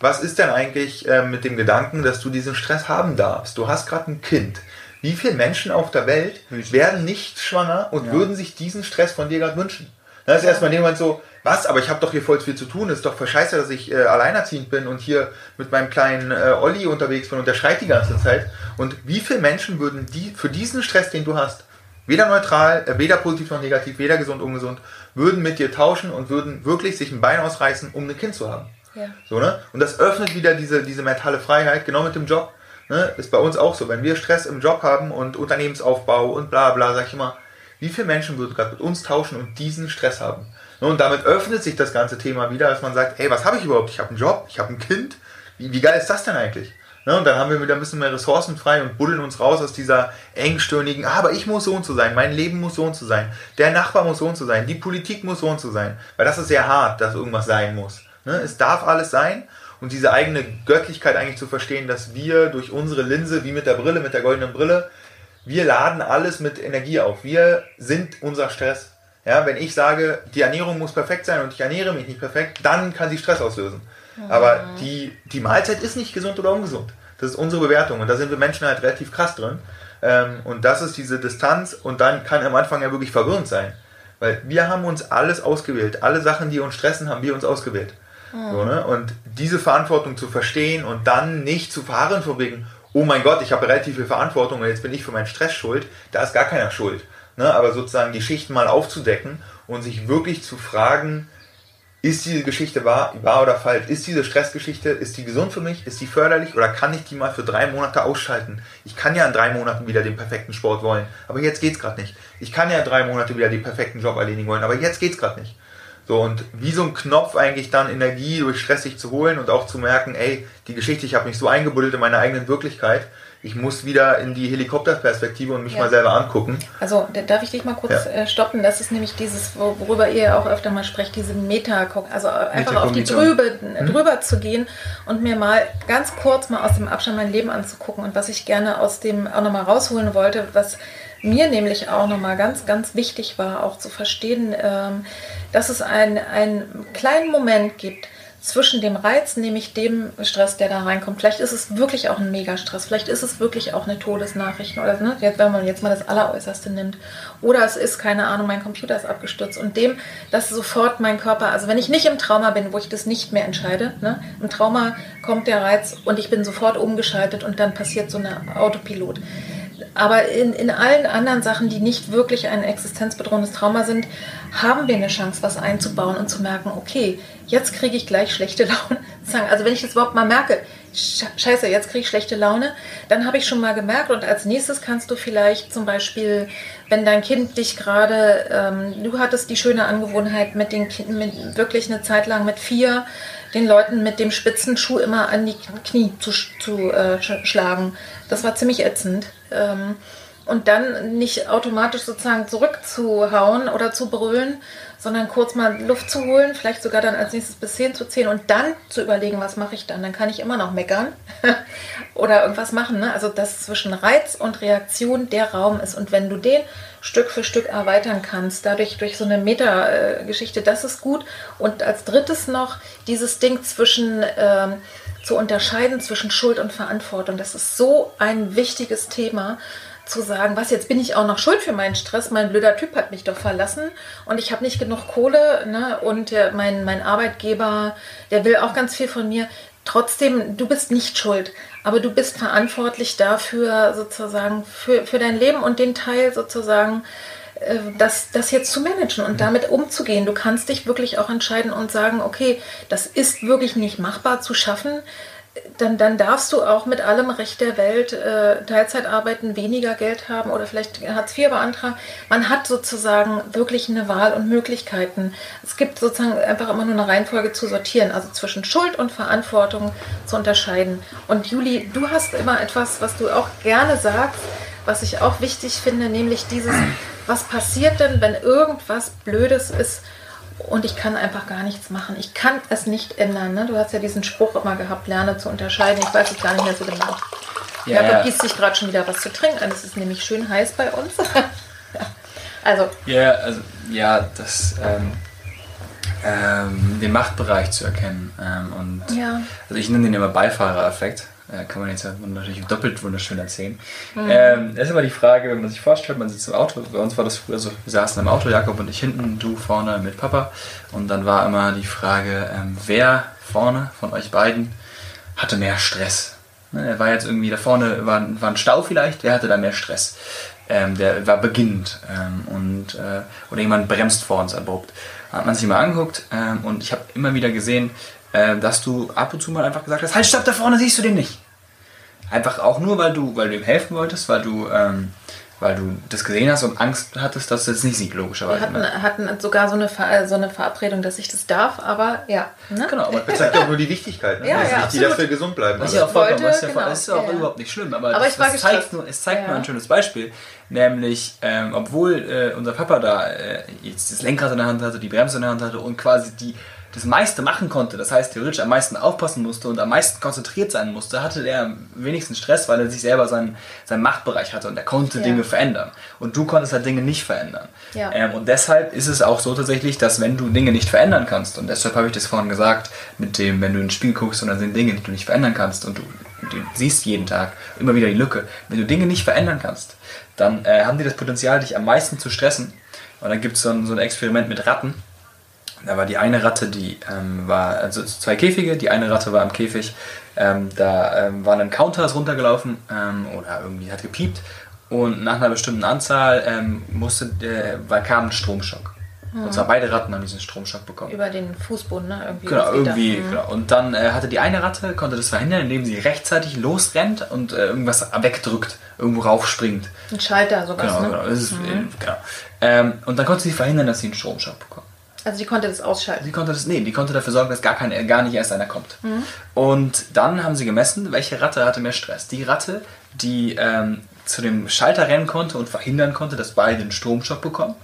was ist denn eigentlich äh, mit dem Gedanken, dass du diesen Stress haben darfst? Du hast gerade ein Kind. Wie viele Menschen auf der Welt werden nicht schwanger und ja. würden sich diesen Stress von dir gerade wünschen? Dann ist erstmal jemand so, was, aber ich habe doch hier voll viel zu tun, ist doch voll scheiße, dass ich äh, alleinerziehend bin und hier mit meinem kleinen äh, Olli unterwegs bin und der schreit die ganze Zeit. Und wie viele Menschen würden die für diesen Stress, den du hast, weder neutral, äh, weder positiv noch negativ, weder gesund, ungesund, würden mit dir tauschen und würden wirklich sich ein Bein ausreißen, um ein Kind zu haben. Ja. So, ne? Und das öffnet wieder diese, diese mentale Freiheit, genau mit dem Job. Ne, ist bei uns auch so. Wenn wir Stress im Job haben und Unternehmensaufbau und bla bla, sag ich immer, wie viele Menschen würden gerade mit uns tauschen und diesen Stress haben? Ne, und damit öffnet sich das ganze Thema wieder, dass man sagt, hey, was habe ich überhaupt? Ich habe einen Job, ich habe ein Kind. Wie, wie geil ist das denn eigentlich? Ne, und dann haben wir wieder ein bisschen mehr Ressourcen frei und buddeln uns raus aus dieser engstirnigen, aber ich muss so und so sein, mein Leben muss so und so sein, der Nachbar muss so und so sein, die Politik muss so und so sein. Weil das ist sehr hart, dass irgendwas sein muss. Ne? Es darf alles sein und diese eigene Göttlichkeit eigentlich zu verstehen, dass wir durch unsere Linse, wie mit der Brille, mit der goldenen Brille, wir laden alles mit Energie auf. Wir sind unser Stress. Ja, wenn ich sage, die Ernährung muss perfekt sein und ich ernähre mich nicht perfekt, dann kann sie Stress auslösen. Aber die, die Mahlzeit ist nicht gesund oder ungesund. Das ist unsere Bewertung und da sind wir Menschen halt relativ krass drin. Ähm, und das ist diese Distanz und dann kann am Anfang ja wirklich verwirrend sein. Weil wir haben uns alles ausgewählt. Alle Sachen, die uns stressen, haben wir uns ausgewählt. So, ne? Und diese Verantwortung zu verstehen und dann nicht zu fahren von wegen, oh mein Gott, ich habe relativ viel Verantwortung und jetzt bin ich für meinen Stress schuld, da ist gar keiner schuld. Ne? Aber sozusagen die Schichten mal aufzudecken und sich wirklich zu fragen, ist diese Geschichte wahr, wahr oder falsch? Ist diese Stressgeschichte, ist die gesund für mich? Ist die förderlich? Oder kann ich die mal für drei Monate ausschalten? Ich kann ja in drei Monaten wieder den perfekten Sport wollen, aber jetzt geht's gerade nicht. Ich kann ja in drei Monate wieder den perfekten Job erledigen wollen, aber jetzt geht's gerade nicht. So, und wie so ein Knopf eigentlich dann Energie durch Stress sich zu holen und auch zu merken, ey, die Geschichte, ich habe mich so eingebuddelt in meiner eigenen Wirklichkeit, ich muss wieder in die Helikopterperspektive und mich ja. mal selber angucken. Also darf ich dich mal kurz ja. Äh, stoppen? Das ist nämlich dieses, worüber ihr auch öfter mal sprecht, diese Meta, also einfach auf die Trübe, hm? drüber zu gehen und mir mal ganz kurz mal aus dem Abstand mein Leben anzugucken und was ich gerne aus dem auch nochmal rausholen wollte, was mir nämlich auch nochmal ganz, ganz wichtig war, auch zu verstehen, ähm, dass es einen, einen kleinen Moment gibt zwischen dem Reiz, nämlich dem Stress, der da reinkommt. Vielleicht ist es wirklich auch ein Megastress, vielleicht ist es wirklich auch eine Todesnachricht oder ne, wenn man jetzt mal das Alleräußerste nimmt. Oder es ist, keine Ahnung, mein Computer ist abgestürzt und dem, dass sofort mein Körper, also wenn ich nicht im Trauma bin, wo ich das nicht mehr entscheide, ne, im Trauma kommt der Reiz und ich bin sofort umgeschaltet und dann passiert so eine Autopilot. Aber in, in allen anderen Sachen, die nicht wirklich ein existenzbedrohendes Trauma sind, haben wir eine Chance, was einzubauen und zu merken, okay, jetzt kriege ich gleich schlechte <laughs> Laune. Also wenn ich das überhaupt mal merke, scheiße, jetzt kriege ich schlechte Laune, dann habe ich schon mal gemerkt und als nächstes kannst du vielleicht zum Beispiel, wenn dein Kind dich gerade, ähm, du hattest die schöne Angewohnheit mit den Kindern, wirklich eine Zeit lang mit vier, den Leuten mit dem spitzen Schuh immer an die Knie zu, zu äh, schlagen. Das war ziemlich ätzend. Ähm, und dann nicht automatisch sozusagen zurückzuhauen oder zu brüllen, sondern kurz mal Luft zu holen, vielleicht sogar dann als nächstes bis 10 zu zählen und dann zu überlegen, was mache ich dann. Dann kann ich immer noch meckern <laughs> oder irgendwas machen. Ne? Also dass zwischen Reiz und Reaktion der Raum ist. Und wenn du den Stück für Stück erweitern kannst, dadurch durch so eine Meta-Geschichte, das ist gut. Und als drittes noch dieses Ding zwischen... Ähm, zu unterscheiden zwischen Schuld und Verantwortung. Das ist so ein wichtiges Thema zu sagen, was jetzt bin ich auch noch schuld für meinen Stress, mein blöder Typ hat mich doch verlassen und ich habe nicht genug Kohle ne? und der, mein, mein Arbeitgeber, der will auch ganz viel von mir. Trotzdem, du bist nicht schuld, aber du bist verantwortlich dafür sozusagen, für, für dein Leben und den Teil sozusagen, äh, das, das jetzt zu managen und damit umzugehen. Du kannst dich wirklich auch entscheiden und sagen, okay, das ist wirklich nicht machbar zu schaffen. Dann, dann darfst du auch mit allem Recht der Welt äh, Teilzeit arbeiten, weniger Geld haben oder vielleicht Hartz IV beantragen. Man hat sozusagen wirklich eine Wahl und Möglichkeiten. Es gibt sozusagen einfach immer nur eine Reihenfolge zu sortieren, also zwischen Schuld und Verantwortung zu unterscheiden. Und Juli, du hast immer etwas, was du auch gerne sagst, was ich auch wichtig finde, nämlich dieses, <clears throat> was passiert denn, wenn irgendwas Blödes ist und ich kann einfach gar nichts machen. Ich kann es nicht ändern. Ne? Du hast ja diesen Spruch immer gehabt, lerne zu unterscheiden. Ich weiß es gar nicht mehr so genau. Ja, ja. gießt sich gerade schon wieder was zu trinken. Es ist nämlich schön heiß bei uns. <laughs> ja. Also. Ja, also, ja, das, ähm, ähm, den Machtbereich zu erkennen. Ähm, und ja. Also ich nenne den immer Beifahrereffekt. Äh, kann man jetzt natürlich doppelt wunderschön erzählen. Mhm. Ähm, das ist aber die Frage, wenn man sich vorstellt, man sitzt im Auto, bei uns war das früher so, wir saßen im Auto, Jakob und ich hinten, du vorne mit Papa und dann war immer die Frage, ähm, wer vorne von euch beiden hatte mehr Stress? Ne, er war jetzt irgendwie, da vorne war, war ein Stau vielleicht, wer hatte da mehr Stress? Ähm, der war beginnend ähm, und, äh, oder jemand bremst vor uns abrupt. Hat man sich mal angeguckt ähm, und ich habe immer wieder gesehen, äh, dass du ab und zu mal einfach gesagt hast, halt stopp, da vorne siehst du den nicht. Einfach auch nur, weil du, weil du ihm helfen wolltest, weil du, ähm, weil du das gesehen hast und Angst hattest, dass du es nicht sieht, logischerweise. Wir hatten, ne? hatten sogar so eine, so eine Verabredung, dass ich das darf, aber ja. Ne? Genau, aber <laughs> das zeigt ja auch nur die Wichtigkeit, ne? ja, dass ja, die dafür gesund bleiben. Das ist ja auch vollkommen, wollte, genau. ist ja auch ja, überhaupt nicht schlimm, aber, aber das, das zeigt nur, es zeigt nur ein schönes Beispiel, nämlich, ähm, obwohl äh, unser Papa da äh, jetzt das Lenkrad in der Hand hatte, die Bremse in der Hand hatte und quasi die das meiste machen konnte, das heißt theoretisch am meisten aufpassen musste und am meisten konzentriert sein musste, hatte er am wenigsten Stress, weil er sich selber seinen, seinen Machtbereich hatte und er konnte ja. Dinge verändern. Und du konntest halt Dinge nicht verändern. Ja. Ähm, und deshalb ist es auch so tatsächlich, dass wenn du Dinge nicht verändern kannst, und deshalb habe ich das vorhin gesagt, mit dem, wenn du ein Spiel guckst und dann sind Dinge, die du nicht verändern kannst und du, du siehst jeden Tag immer wieder die Lücke, wenn du Dinge nicht verändern kannst, dann äh, haben die das Potenzial, dich am meisten zu stressen. Und dann gibt es so ein Experiment mit Ratten da war die eine Ratte, die ähm, war, also zwei Käfige, die eine Ratte war im Käfig, ähm, da ähm, war ein Counter ist runtergelaufen ähm, oder irgendwie hat gepiept und nach einer bestimmten Anzahl ähm, musste weil kam ein Stromschock. Mhm. Und zwar beide Ratten haben diesen Stromschock bekommen. Über den Fußboden, ne? Irgendwie genau, irgendwie. Mhm. Genau. Und dann äh, hatte die eine Ratte, konnte das verhindern, indem sie rechtzeitig losrennt und äh, irgendwas wegdrückt, irgendwo raufspringt. Ein Schalter, sowas, genau, ne? Genau, ist, mhm. genau. Ähm, und dann konnte sie verhindern, dass sie einen Stromschock bekommt. Also die konnte das ausschalten? Die konnte das, nee, die konnte dafür sorgen, dass gar, kein, gar nicht erst einer kommt. Mhm. Und dann haben sie gemessen, welche Ratte hatte mehr Stress. Die Ratte, die ähm, zu dem Schalter rennen konnte und verhindern konnte, dass beide einen Stromschock bekommen.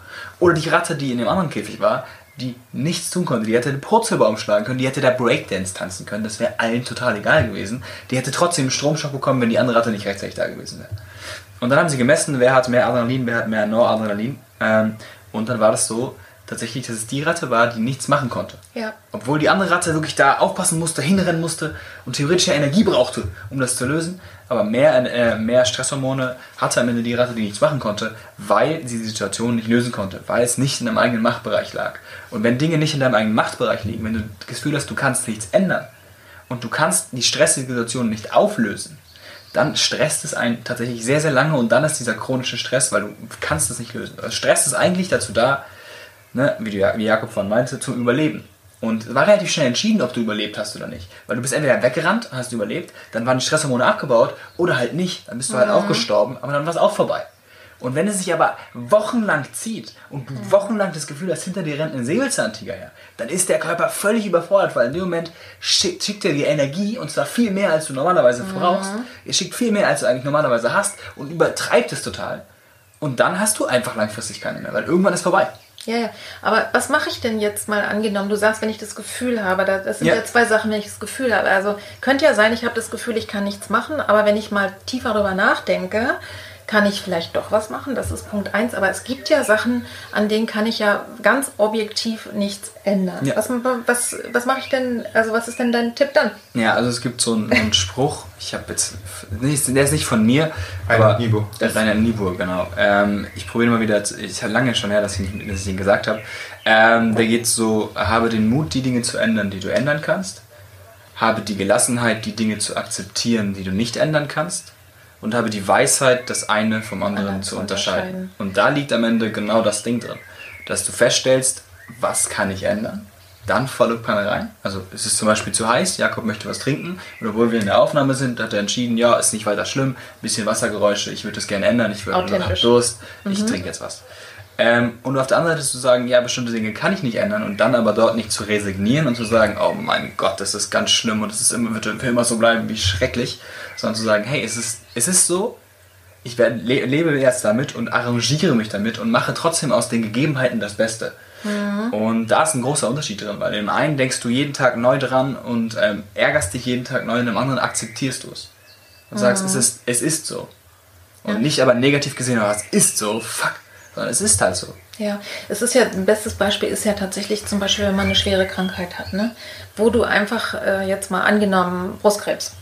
Oder die Ratte, die in dem anderen Käfig war, die nichts tun konnte. Die hätte den Purzelbaum schlagen können, die hätte da Breakdance tanzen können. Das wäre allen total egal gewesen. Die hätte trotzdem einen Stromschock bekommen, wenn die andere Ratte nicht rechtzeitig da gewesen wäre. Und dann haben sie gemessen, wer hat mehr Adrenalin, wer hat mehr Noradrenalin. Ähm, und dann war das so, tatsächlich, dass es die Ratte war, die nichts machen konnte. Ja. Obwohl die andere Ratte wirklich da aufpassen musste, hinrennen musste und theoretisch ja Energie brauchte, um das zu lösen. Aber mehr, äh, mehr Stresshormone hatte am Ende die Ratte, die nichts machen konnte, weil sie die Situation nicht lösen konnte, weil es nicht in deinem eigenen Machtbereich lag. Und wenn Dinge nicht in deinem eigenen Machtbereich liegen, wenn du das Gefühl hast, du kannst nichts ändern und du kannst die stressige Situation nicht auflösen, dann stresst es einen tatsächlich sehr, sehr lange und dann ist dieser chronische Stress, weil du kannst es nicht lösen. Also Stress ist eigentlich dazu da, ne, wie, du, wie Jakob von meinte, zum Überleben. Und es war relativ schnell entschieden, ob du überlebt hast oder nicht. Weil du bist entweder weggerannt, hast überlebt, dann waren die Stresshormone abgebaut oder halt nicht. Dann bist du halt auch mhm. gestorben, aber dann war es auch vorbei. Und wenn es sich aber wochenlang zieht und du mhm. wochenlang das Gefühl hast, hinter dir rennt ein Säbelzahntiger her, dann ist der Körper völlig überfordert, weil in dem Moment schickt, schickt er dir Energie und zwar viel mehr, als du normalerweise mhm. brauchst. Er schickt viel mehr, als du eigentlich normalerweise hast und übertreibt es total. Und dann hast du einfach langfristig keine mehr, weil irgendwann ist vorbei. Ja, ja. Aber was mache ich denn jetzt mal angenommen? Du sagst, wenn ich das Gefühl habe, das sind ja. ja zwei Sachen, wenn ich das Gefühl habe. Also könnte ja sein, ich habe das Gefühl, ich kann nichts machen, aber wenn ich mal tiefer darüber nachdenke, kann ich vielleicht doch was machen. Das ist Punkt eins. Aber es gibt ja Sachen, an denen kann ich ja ganz objektiv nichts ändern. Ja. Was, was, was mache ich denn, also was ist denn dein Tipp dann? Ja, also es gibt so einen, einen Spruch, ich habe jetzt, der ist nicht von mir, Rainer Niebuhr. Der Rainer Niebuhr, genau. Ähm, ich probiere mal wieder, ich habe lange schon her, dass ich, nicht, dass ich ihn gesagt habe. Ähm, der geht so, habe den Mut, die Dinge zu ändern, die du ändern kannst. Habe die Gelassenheit, die Dinge zu akzeptieren, die du nicht ändern kannst und habe die Weisheit, das eine vom anderen Andere zu unterscheiden. unterscheiden. Und da liegt am Ende genau das Ding drin, dass du feststellst, was kann ich ändern? Dann volle Panne rein. Also es ist zum Beispiel zu heiß, Jakob möchte was trinken. Und obwohl wir in der Aufnahme sind, hat er entschieden, ja, ist nicht weiter schlimm, ein bisschen Wassergeräusche, ich würde das gerne ändern, ich würde habe Durst, mhm. ich trinke jetzt was. Ähm, und auf der anderen Seite zu sagen, ja, bestimmte Dinge kann ich nicht ändern und dann aber dort nicht zu resignieren und zu sagen, oh mein Gott, das ist ganz schlimm und es ist immer, wird immer so bleiben wie schrecklich, sondern zu sagen, hey, es ist, es ist so, ich werde, lebe jetzt damit und arrangiere mich damit und mache trotzdem aus den Gegebenheiten das Beste. Mhm. Und da ist ein großer Unterschied drin, weil im einen denkst du jeden Tag neu dran und ähm, ärgerst dich jeden Tag neu, in dem anderen akzeptierst du es. Und mhm. sagst, es ist, es ist so. Und ja. nicht aber negativ gesehen, aber es ist so, fuck sondern es ist halt so. Ja, es ist ja, ein bestes Beispiel ist ja tatsächlich zum Beispiel, wenn man eine schwere Krankheit hat, ne? wo du einfach äh, jetzt mal angenommen Brustkrebs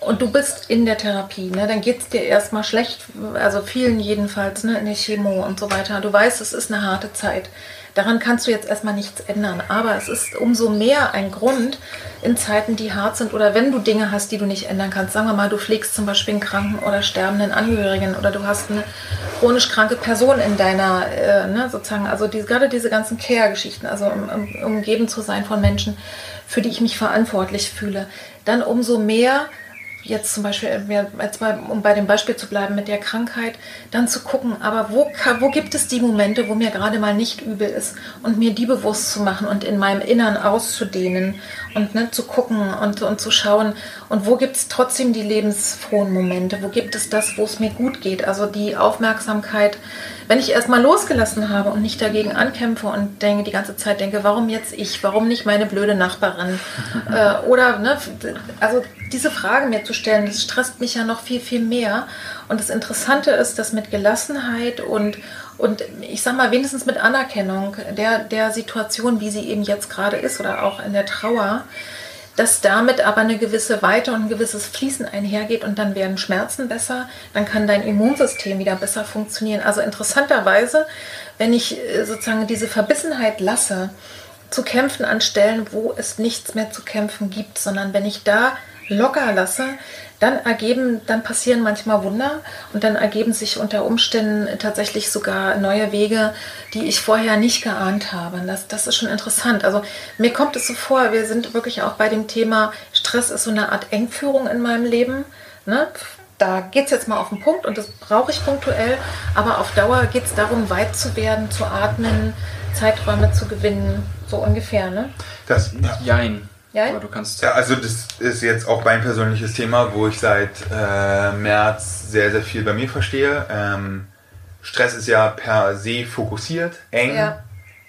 und du bist in der Therapie, ne, dann geht es dir erstmal schlecht, also vielen jedenfalls, ne, in der Chemo und so weiter. Du weißt, es ist eine harte Zeit. Daran kannst du jetzt erstmal nichts ändern. Aber es ist umso mehr ein Grund in Zeiten, die hart sind oder wenn du Dinge hast, die du nicht ändern kannst. Sagen wir mal, du pflegst zum Beispiel einen kranken oder sterbenden Angehörigen oder du hast eine chronisch kranke Person in deiner, äh, ne, sozusagen, also die, gerade diese ganzen Care-Geschichten, also um, um, umgeben zu sein von Menschen, für die ich mich verantwortlich fühle. Dann umso mehr jetzt zum Beispiel, jetzt mal, um bei dem Beispiel zu bleiben mit der Krankheit, dann zu gucken, aber wo, wo gibt es die Momente, wo mir gerade mal nicht übel ist und mir die bewusst zu machen und in meinem Innern auszudehnen und ne, zu gucken und, und zu schauen. Und wo gibt es trotzdem die lebensfrohen Momente, wo gibt es das, wo es mir gut geht, also die Aufmerksamkeit, wenn ich erstmal losgelassen habe und nicht dagegen ankämpfe und denke die ganze Zeit denke, warum jetzt ich, warum nicht meine blöde Nachbarin? <laughs> Äh, oder ne, also diese Frage mir zu stellen, das stresst mich ja noch viel, viel mehr. Und das Interessante ist, dass mit Gelassenheit und, und ich sag mal, wenigstens mit Anerkennung der, der Situation, wie sie eben jetzt gerade ist oder auch in der Trauer, dass damit aber eine gewisse Weite und ein gewisses Fließen einhergeht und dann werden Schmerzen besser, dann kann dein Immunsystem wieder besser funktionieren. Also interessanterweise, wenn ich äh, sozusagen diese Verbissenheit lasse, zu kämpfen an Stellen, wo es nichts mehr zu kämpfen gibt, sondern wenn ich da locker lasse, dann ergeben, dann passieren manchmal Wunder und dann ergeben sich unter Umständen tatsächlich sogar neue Wege, die ich vorher nicht geahnt habe. Das, das ist schon interessant. Also mir kommt es so vor, wir sind wirklich auch bei dem Thema, Stress ist so eine Art Engführung in meinem Leben. Ne? Da geht es jetzt mal auf den Punkt und das brauche ich punktuell, aber auf Dauer geht es darum, weit zu werden, zu atmen, Zeiträume zu gewinnen, so ungefähr. Ne? Das, ja. Jein. Ja? Aber du kannst ja, also das ist jetzt auch mein persönliches Thema, wo ich seit äh, März sehr, sehr viel bei mir verstehe. Ähm, Stress ist ja per se fokussiert, eng, ja.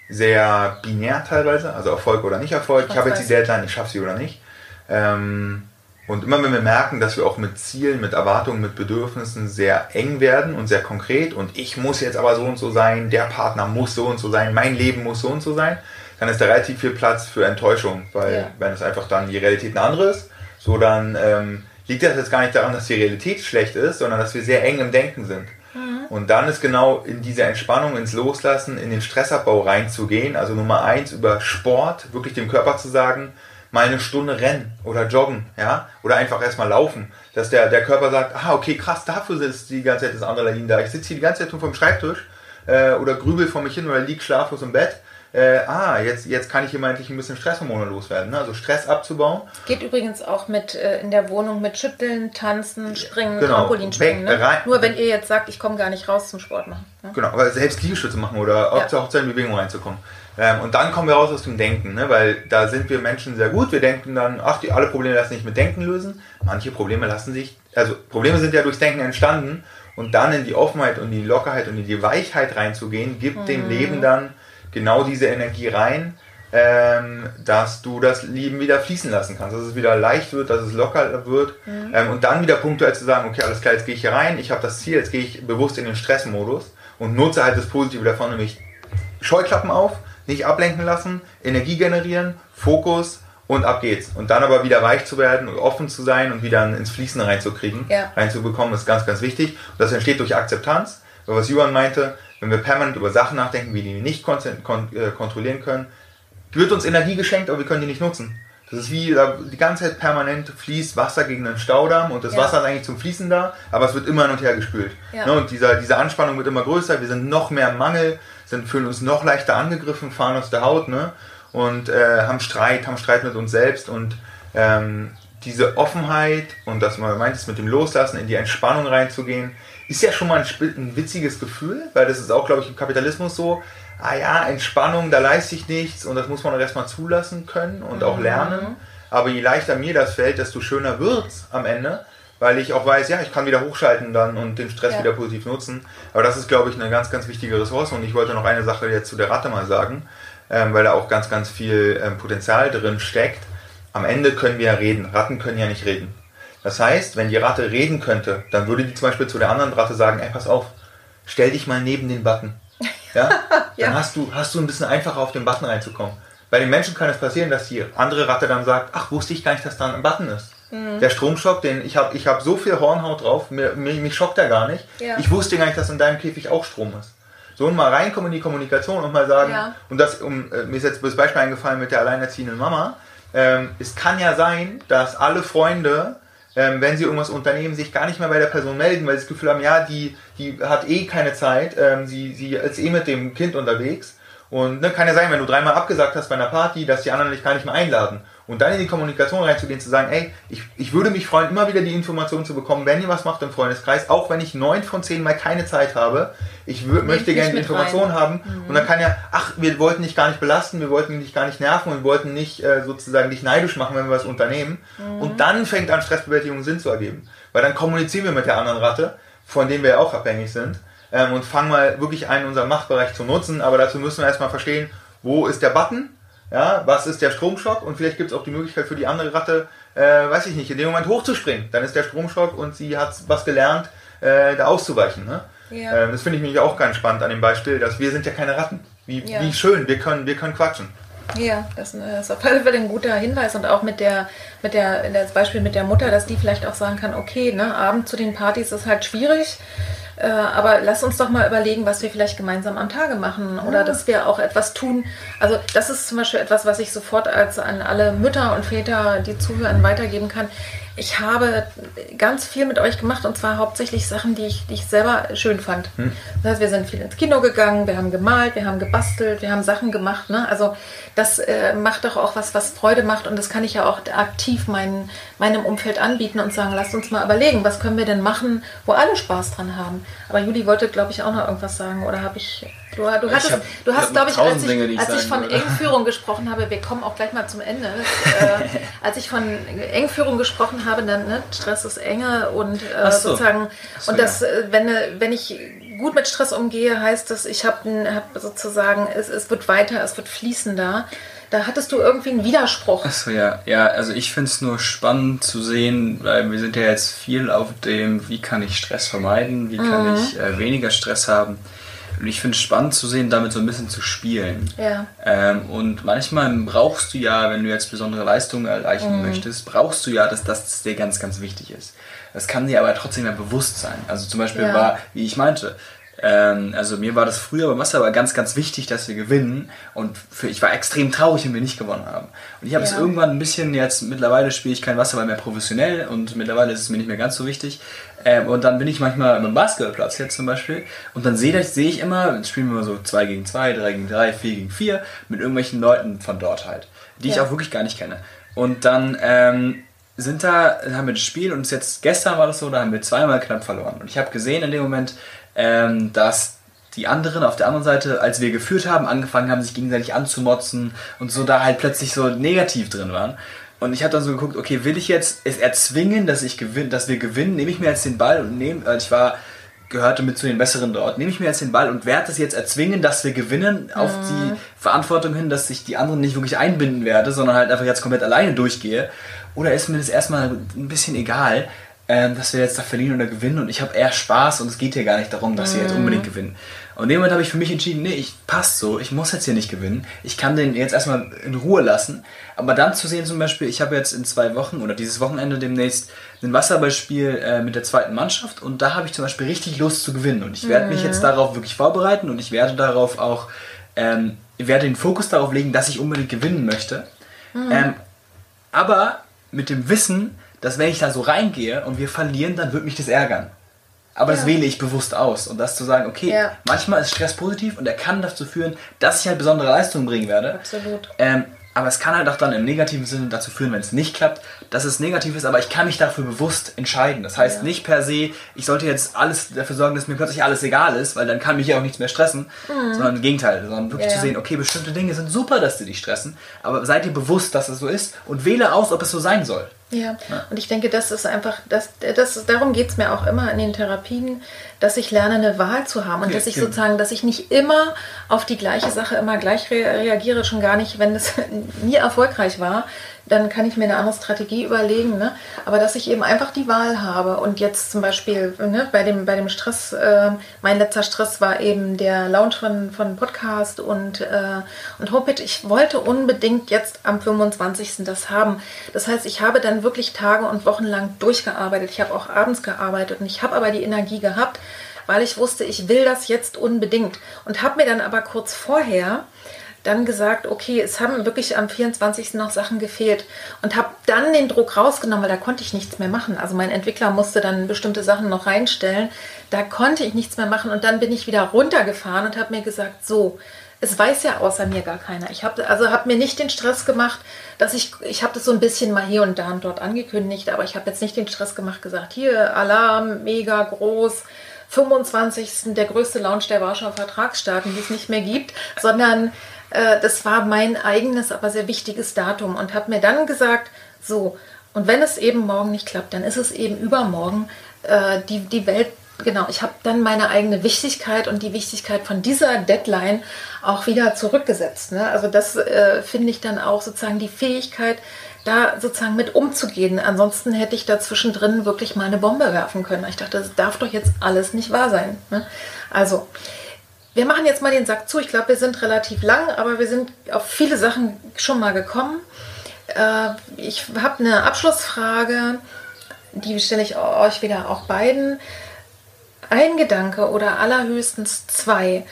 sehr binär teilweise, also Erfolg oder nicht Erfolg. ich habe jetzt die Deadline, ich schaffe sie oder nicht. Ähm, und immer wenn wir merken, dass wir auch mit Zielen, mit Erwartungen, mit Bedürfnissen sehr eng werden und sehr konkret und ich muss jetzt aber so und so sein, der Partner muss so und so sein, mein Leben muss so und so sein, dann ist da relativ viel Platz für Enttäuschung, weil ja. wenn es einfach dann die Realität eine andere ist, so dann ähm, liegt das jetzt gar nicht daran, dass die Realität schlecht ist, sondern dass wir sehr eng im Denken sind. Mhm. Und dann ist genau in diese Entspannung, ins Loslassen, in den Stressabbau reinzugehen. Also Nummer eins über Sport, wirklich dem Körper zu sagen, mal eine Stunde rennen oder joggen, ja, oder einfach erstmal laufen, dass der, der Körper sagt, ah, okay, krass, dafür sitzt die ganze Zeit das Adrenalin da. Ich sitze hier die ganze Zeit nur vom Schreibtisch äh, oder grübel vor mich hin oder lieg schlaflos im Bett äh, ah, jetzt, jetzt kann ich hier mal endlich ein bisschen Stresshormone loswerden, ne? also Stress abzubauen. Geht übrigens auch mit äh, in der Wohnung mit Schütteln, Tanzen, Springen, genau. Trampolinspringen. Ne? Nur wenn ihr jetzt sagt, ich komme gar nicht raus zum Sport machen. Ne? Genau, aber selbst Liegestütze machen oder auch ja. zur Hochzeitbewegung reinzukommen. Ähm, und dann kommen wir raus aus dem Denken, ne? weil da sind wir Menschen sehr gut. Wir denken dann, ach, die alle Probleme lassen sich mit Denken lösen. Manche Probleme lassen sich, also Probleme sind ja durchs Denken entstanden. Und dann in die Offenheit und die Lockerheit und in die Weichheit reinzugehen, gibt mhm. dem Leben dann genau diese Energie rein, ähm, dass du das Leben wieder fließen lassen kannst, dass es wieder leicht wird, dass es locker wird mhm. ähm, und dann wieder punktuell zu sagen, okay, alles klar, jetzt gehe ich hier rein, ich habe das Ziel, jetzt gehe ich bewusst in den Stressmodus und nutze halt das Positive davon, nämlich Scheuklappen auf, nicht ablenken lassen, Energie generieren, Fokus und ab geht's. Und dann aber wieder weich zu werden und offen zu sein und wieder ins Fließen reinzukriegen, ja. reinzubekommen, ist ganz, ganz wichtig. Und das entsteht durch Akzeptanz. Was Johann meinte, wenn wir permanent über Sachen nachdenken, wie die wir nicht kon kon äh, kontrollieren können, wird uns Energie geschenkt, aber wir können die nicht nutzen. Das ist wie die ganze Zeit permanent fließt Wasser gegen einen Staudamm und das ja. Wasser ist eigentlich zum Fließen da, aber es wird immer hin und her gespült. Ja. Ne, und dieser, diese Anspannung wird immer größer, wir sind noch mehr im Mangel, sind, fühlen uns noch leichter angegriffen, fahren aus der Haut ne? und äh, haben Streit, haben Streit mit uns selbst und ähm, diese Offenheit und das man meint es mit dem Loslassen, in die Entspannung reinzugehen, ist ja schon mal ein, ein witziges Gefühl, weil das ist auch, glaube ich, im Kapitalismus so. Ah ja, Entspannung, da leiste ich nichts und das muss man erstmal zulassen können und auch mhm. lernen. Aber je leichter mir das fällt, desto schöner wird es am Ende, weil ich auch weiß, ja, ich kann wieder hochschalten dann und den Stress ja. wieder positiv nutzen. Aber das ist, glaube ich, eine ganz, ganz wichtige Ressource und ich wollte noch eine Sache jetzt zu der Ratte mal sagen, ähm, weil da auch ganz, ganz viel ähm, Potenzial drin steckt. Am Ende können wir ja reden. Ratten können ja nicht reden. Das heißt, wenn die Ratte reden könnte, dann würde die zum Beispiel zu der anderen Ratte sagen, ey, pass auf, stell dich mal neben den Button. Ja? <laughs> ja. Dann hast du, hast du ein bisschen einfacher auf den Button reinzukommen. Bei den Menschen kann es passieren, dass die andere Ratte dann sagt, ach, wusste ich gar nicht, dass da ein Button ist. Mhm. Der Stromschock, den ich habe ich hab so viel Hornhaut drauf, mir, mich, mich schockt er gar nicht. Ja. Ich wusste gar nicht, dass in deinem Käfig auch Strom ist. So und mal reinkommen in die Kommunikation und mal sagen, ja. und das, um, äh, mir ist jetzt das Beispiel eingefallen mit der alleinerziehenden Mama, ähm, es kann ja sein, dass alle Freunde ähm, wenn sie irgendwas unternehmen, sich gar nicht mehr bei der Person melden, weil sie das Gefühl haben, ja, die, die hat eh keine Zeit, ähm, sie, sie ist eh mit dem Kind unterwegs. Und ne, kann ja sein, wenn du dreimal abgesagt hast bei einer Party, dass die anderen dich gar nicht mehr einladen. Und dann in die Kommunikation reinzugehen, zu sagen, ey, ich, ich würde mich freuen, immer wieder die Informationen zu bekommen, wenn ihr was macht im Freundeskreis, auch wenn ich neun von zehn Mal keine Zeit habe. Ich möchte gerne die Informationen haben. Mhm. Und dann kann ja, ach, wir wollten dich gar nicht belasten, wir wollten dich gar nicht nerven und wir wollten nicht äh, sozusagen dich neidisch machen, wenn wir was unternehmen. Mhm. Und dann fängt an, Stressbewältigung Sinn zu ergeben. Weil dann kommunizieren wir mit der anderen Ratte, von denen wir ja auch abhängig sind, ähm, und fangen mal wirklich einen unseren Machtbereich zu nutzen. Aber dazu müssen wir erstmal verstehen, wo ist der Button? Ja, was ist der Stromschock? Und vielleicht gibt es auch die Möglichkeit für die andere Ratte, äh, weiß ich nicht, in dem Moment hochzuspringen. Dann ist der Stromschock und sie hat was gelernt, äh, da auszuweichen. Ne? Ja. Ähm, das finde ich nämlich auch ganz spannend an dem Beispiel, dass wir sind ja keine Ratten. Wie, ja. wie schön, wir können, wir können quatschen. Ja, das ist auf alle Fälle ein guter Hinweis und auch mit der, mit der, das Beispiel mit der Mutter, dass die vielleicht auch sagen kann, okay, ne, Abend zu den Partys ist halt schwierig. Äh, aber lass uns doch mal überlegen, was wir vielleicht gemeinsam am Tage machen oder ja. dass wir auch etwas tun. Also das ist zum Beispiel etwas, was ich sofort als an alle Mütter und Väter, die zuhören, weitergeben kann ich habe ganz viel mit euch gemacht und zwar hauptsächlich Sachen, die ich, die ich selber schön fand. Hm. Das heißt, wir sind viel ins Kino gegangen, wir haben gemalt, wir haben gebastelt, wir haben Sachen gemacht. Ne? Also das äh, macht doch auch was, was Freude macht und das kann ich ja auch aktiv mein, meinem Umfeld anbieten und sagen, lasst uns mal überlegen, was können wir denn machen, wo alle Spaß dran haben. Aber Juli wollte, glaube ich, auch noch irgendwas sagen oder habe ich... Du, du, hattest, hab, du hast, glaube ich, als ich, Dinge, als ich von würde. Engführung <laughs> gesprochen habe, wir kommen auch gleich mal zum Ende, äh, als ich von Engführung gesprochen habe, dann ne, Stress ist enge und äh, so. sozusagen, so, und das, ja. Äh, wenn, wenn ich gut mit Stress umgehe, heißt das, ich habe hab sozusagen, es, es wird weiter, es wird fließender. Da hattest du irgendwie einen Widerspruch. Achso, ja. Ja, also ich finde es nur spannend zu sehen, weil wir sind ja jetzt viel auf dem, wie kann ich Stress vermeiden, wie kann mhm. ich äh, weniger Stress haben. Und ich finde es spannend zu sehen, damit so ein bisschen zu spielen. Ja. Ähm, und manchmal brauchst du ja, wenn du jetzt besondere Leistungen erreichen mhm. möchtest, brauchst du ja, dass das dir ganz, ganz wichtig ist. Das kann dir aber trotzdem ja bewusst sein. Also zum Beispiel ja. war, wie ich meinte, ähm, also mir war das früher beim Wasserball ganz, ganz wichtig, dass wir gewinnen. Und für, ich war extrem traurig, wenn wir nicht gewonnen haben. Und ich habe ja. es irgendwann ein bisschen jetzt, mittlerweile spiele ich kein Wasserball mehr professionell und mittlerweile ist es mir nicht mehr ganz so wichtig. Ähm, und dann bin ich manchmal am Basketballplatz jetzt zum Beispiel und dann sehe seh ich immer, spielen wir mal so 2 gegen 2, 3 gegen 3, 4 gegen 4 mit irgendwelchen Leuten von dort halt, die ja. ich auch wirklich gar nicht kenne. Und dann ähm, sind da, haben wir das Spiel und jetzt gestern war das so, da haben wir zweimal knapp verloren. Und ich habe gesehen in dem Moment, ähm, dass die anderen auf der anderen Seite, als wir geführt haben, angefangen haben, sich gegenseitig anzumotzen und so da halt plötzlich so negativ drin waren. Und ich habe dann so geguckt, okay, will ich jetzt es erzwingen, dass ich gewinne, dass wir gewinnen? Nehme ich mir jetzt den Ball und nehme, also ich war gehörte mit zu den Besseren dort. Nehme ich mir jetzt den Ball und werde es jetzt erzwingen, dass wir gewinnen, auf mhm. die Verantwortung hin, dass ich die anderen nicht wirklich einbinden werde, sondern halt einfach jetzt komplett alleine durchgehe? Oder ist mir das erstmal ein bisschen egal? Ähm, dass wir jetzt da verlieren oder gewinnen und ich habe eher Spaß und es geht hier gar nicht darum, dass mhm. wir jetzt unbedingt gewinnen. Und in dem Moment habe ich für mich entschieden, nee, ich passt so, ich muss jetzt hier nicht gewinnen. Ich kann den jetzt erstmal in Ruhe lassen. Aber dann zu sehen zum Beispiel, ich habe jetzt in zwei Wochen oder dieses Wochenende demnächst ein Wasserballspiel äh, mit der zweiten Mannschaft und da habe ich zum Beispiel richtig Lust zu gewinnen. Und ich werde mhm. mich jetzt darauf wirklich vorbereiten und ich werde darauf auch, ähm, werde den Fokus darauf legen, dass ich unbedingt gewinnen möchte. Mhm. Ähm, aber mit dem Wissen, dass wenn ich da so reingehe und wir verlieren, dann wird mich das ärgern. Aber ja. das wähle ich bewusst aus. Und das zu sagen, okay, ja. manchmal ist Stress positiv und er kann dazu führen, dass ich halt besondere Leistungen bringen werde. Absolut. Ähm, aber es kann halt auch dann im negativen Sinne dazu führen, wenn es nicht klappt, dass es negativ ist, aber ich kann mich dafür bewusst entscheiden. Das heißt ja. nicht per se, ich sollte jetzt alles dafür sorgen, dass mir plötzlich alles egal ist, weil dann kann mich ja auch nichts mehr stressen, mhm. sondern im Gegenteil, sondern wirklich ja. zu sehen, okay, bestimmte Dinge sind super, dass sie dich stressen, aber seid ihr bewusst, dass es so ist und wähle aus, ob es so sein soll. Ja. ja. und ich denke, das ist einfach, das, das, darum geht es mir auch immer in den Therapien, dass ich lerne, eine Wahl zu haben und ja, dass ich sozusagen, dass ich nicht immer auf die gleiche Sache immer gleich reagiere, schon gar nicht, wenn es <laughs> nie erfolgreich war, dann kann ich mir eine andere Strategie überlegen. Ne? Aber dass ich eben einfach die Wahl habe und jetzt zum Beispiel ne, bei, dem, bei dem Stress, äh, mein letzter Stress war eben der Launch von, von Podcast und, äh, und Homepage. Ich wollte unbedingt jetzt am 25. das haben. Das heißt, ich habe dann wirklich Tage und Wochen lang durchgearbeitet. Ich habe auch abends gearbeitet und ich habe aber die Energie gehabt, weil ich wusste, ich will das jetzt unbedingt. Und habe mir dann aber kurz vorher dann gesagt, okay, es haben wirklich am 24. noch Sachen gefehlt und habe dann den Druck rausgenommen, weil da konnte ich nichts mehr machen. Also mein Entwickler musste dann bestimmte Sachen noch reinstellen. Da konnte ich nichts mehr machen und dann bin ich wieder runtergefahren und habe mir gesagt, so, es weiß ja außer mir gar keiner. Ich habe also habe mir nicht den Stress gemacht, dass ich ich habe das so ein bisschen mal hier und da und dort angekündigt, aber ich habe jetzt nicht den Stress gemacht, gesagt, hier Alarm, mega groß, 25. der größte Launch der Warschauer Vertragsstaaten, die es nicht mehr gibt, sondern äh, das war mein eigenes, aber sehr wichtiges Datum und habe mir dann gesagt, so, und wenn es eben morgen nicht klappt, dann ist es eben übermorgen äh, die, die Welt. Genau, ich habe dann meine eigene Wichtigkeit und die Wichtigkeit von dieser Deadline auch wieder zurückgesetzt. Ne? Also das äh, finde ich dann auch sozusagen die Fähigkeit, da sozusagen mit umzugehen. Ansonsten hätte ich da zwischendrin wirklich mal eine Bombe werfen können. Ich dachte, das darf doch jetzt alles nicht wahr sein. Ne? Also wir machen jetzt mal den Sack zu. Ich glaube, wir sind relativ lang, aber wir sind auf viele Sachen schon mal gekommen. Äh, ich habe eine Abschlussfrage, die stelle ich euch wieder auch beiden. Ein Gedanke oder allerhöchstens zwei,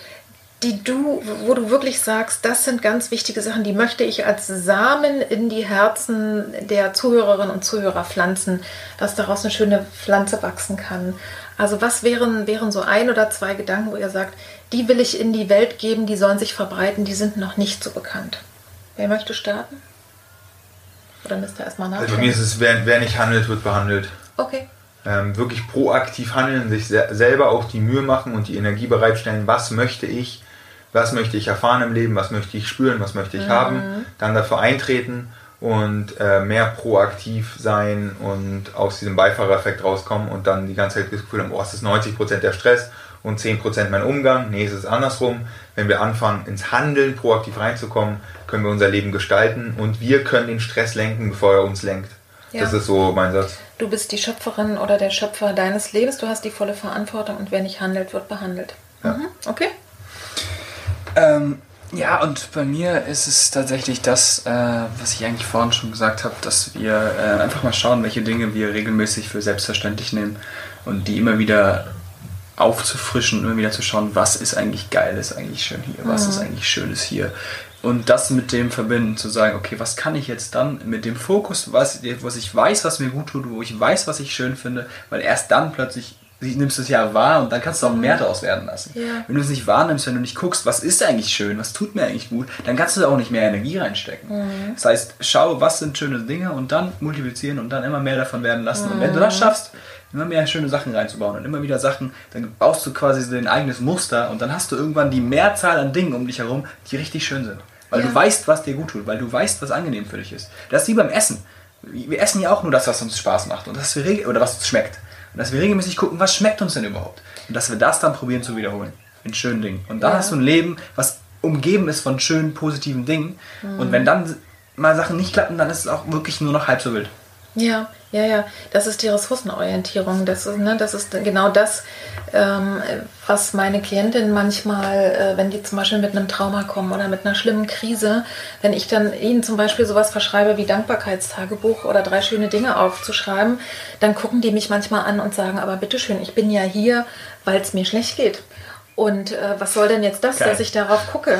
die du, wo du wirklich sagst, das sind ganz wichtige Sachen, die möchte ich als Samen in die Herzen der Zuhörerinnen und Zuhörer pflanzen, dass daraus eine schöne Pflanze wachsen kann. Also was wären, wären so ein oder zwei Gedanken, wo ihr sagt, die will ich in die Welt geben, die sollen sich verbreiten, die sind noch nicht so bekannt. Wer möchte starten? Oder müsst ihr erstmal nachdenken? Also bei mir ist es, wer, wer nicht handelt, wird behandelt. Okay. Ähm, wirklich proaktiv handeln, sich se selber auch die Mühe machen und die Energie bereitstellen, was möchte ich, was möchte ich erfahren im Leben, was möchte ich spüren, was möchte ich mhm. haben, dann dafür eintreten und äh, mehr proaktiv sein und aus diesem Beifahrereffekt rauskommen und dann die ganze Zeit das Gefühl haben, oh, es ist 90% der Stress und 10% mein Umgang. Nee, es ist andersrum. Wenn wir anfangen, ins Handeln proaktiv reinzukommen, können wir unser Leben gestalten und wir können den Stress lenken, bevor er uns lenkt. Ja. Das ist so mein Satz. Du bist die Schöpferin oder der Schöpfer deines Lebens, du hast die volle Verantwortung und wer nicht handelt, wird behandelt. Ja. Mhm. Okay. Ähm, ja, und bei mir ist es tatsächlich das, äh, was ich eigentlich vorhin schon gesagt habe, dass wir äh, einfach mal schauen, welche Dinge wir regelmäßig für selbstverständlich nehmen und die immer wieder aufzufrischen, immer wieder zu schauen, was ist eigentlich geil, ist eigentlich schön hier, was mhm. ist eigentlich schönes hier. Und das mit dem verbinden, zu sagen, okay, was kann ich jetzt dann mit dem Fokus, was, was ich weiß, was mir gut tut, wo ich weiß, was ich schön finde, weil erst dann plötzlich nimmst du es ja wahr und dann kannst du auch mehr daraus werden lassen. Ja. Wenn du es nicht wahrnimmst, wenn du nicht guckst, was ist eigentlich schön, was tut mir eigentlich gut, dann kannst du da auch nicht mehr Energie reinstecken. Mhm. Das heißt, schau, was sind schöne Dinge und dann multiplizieren und dann immer mehr davon werden lassen. Mhm. Und wenn du das schaffst, immer mehr schöne Sachen reinzubauen und immer wieder Sachen, dann baust du quasi dein eigenes Muster und dann hast du irgendwann die Mehrzahl an Dingen um dich herum, die richtig schön sind. Weil ja. du weißt, was dir gut tut, weil du weißt, was angenehm für dich ist. Das ist wie beim Essen. Wir essen ja auch nur das, was uns Spaß macht und das wir, oder was uns schmeckt. Und dass wir regelmäßig gucken, was schmeckt uns denn überhaupt. Und dass wir das dann probieren zu wiederholen. In schönen Dingen. Und dann ja. hast du ein Leben, was umgeben ist von schönen, positiven Dingen. Mhm. Und wenn dann mal Sachen nicht klappen, dann ist es auch wirklich nur noch halb so wild. Ja, ja, ja. Das ist die Ressourcenorientierung. Das ist, ne, das ist genau das, ähm, was meine Klientinnen manchmal, äh, wenn die zum Beispiel mit einem Trauma kommen oder mit einer schlimmen Krise, wenn ich dann ihnen zum Beispiel sowas verschreibe wie Dankbarkeitstagebuch oder drei schöne Dinge aufzuschreiben, dann gucken die mich manchmal an und sagen, aber bitteschön, ich bin ja hier, weil es mir schlecht geht. Und äh, was soll denn jetzt das, Geil. dass ich darauf gucke?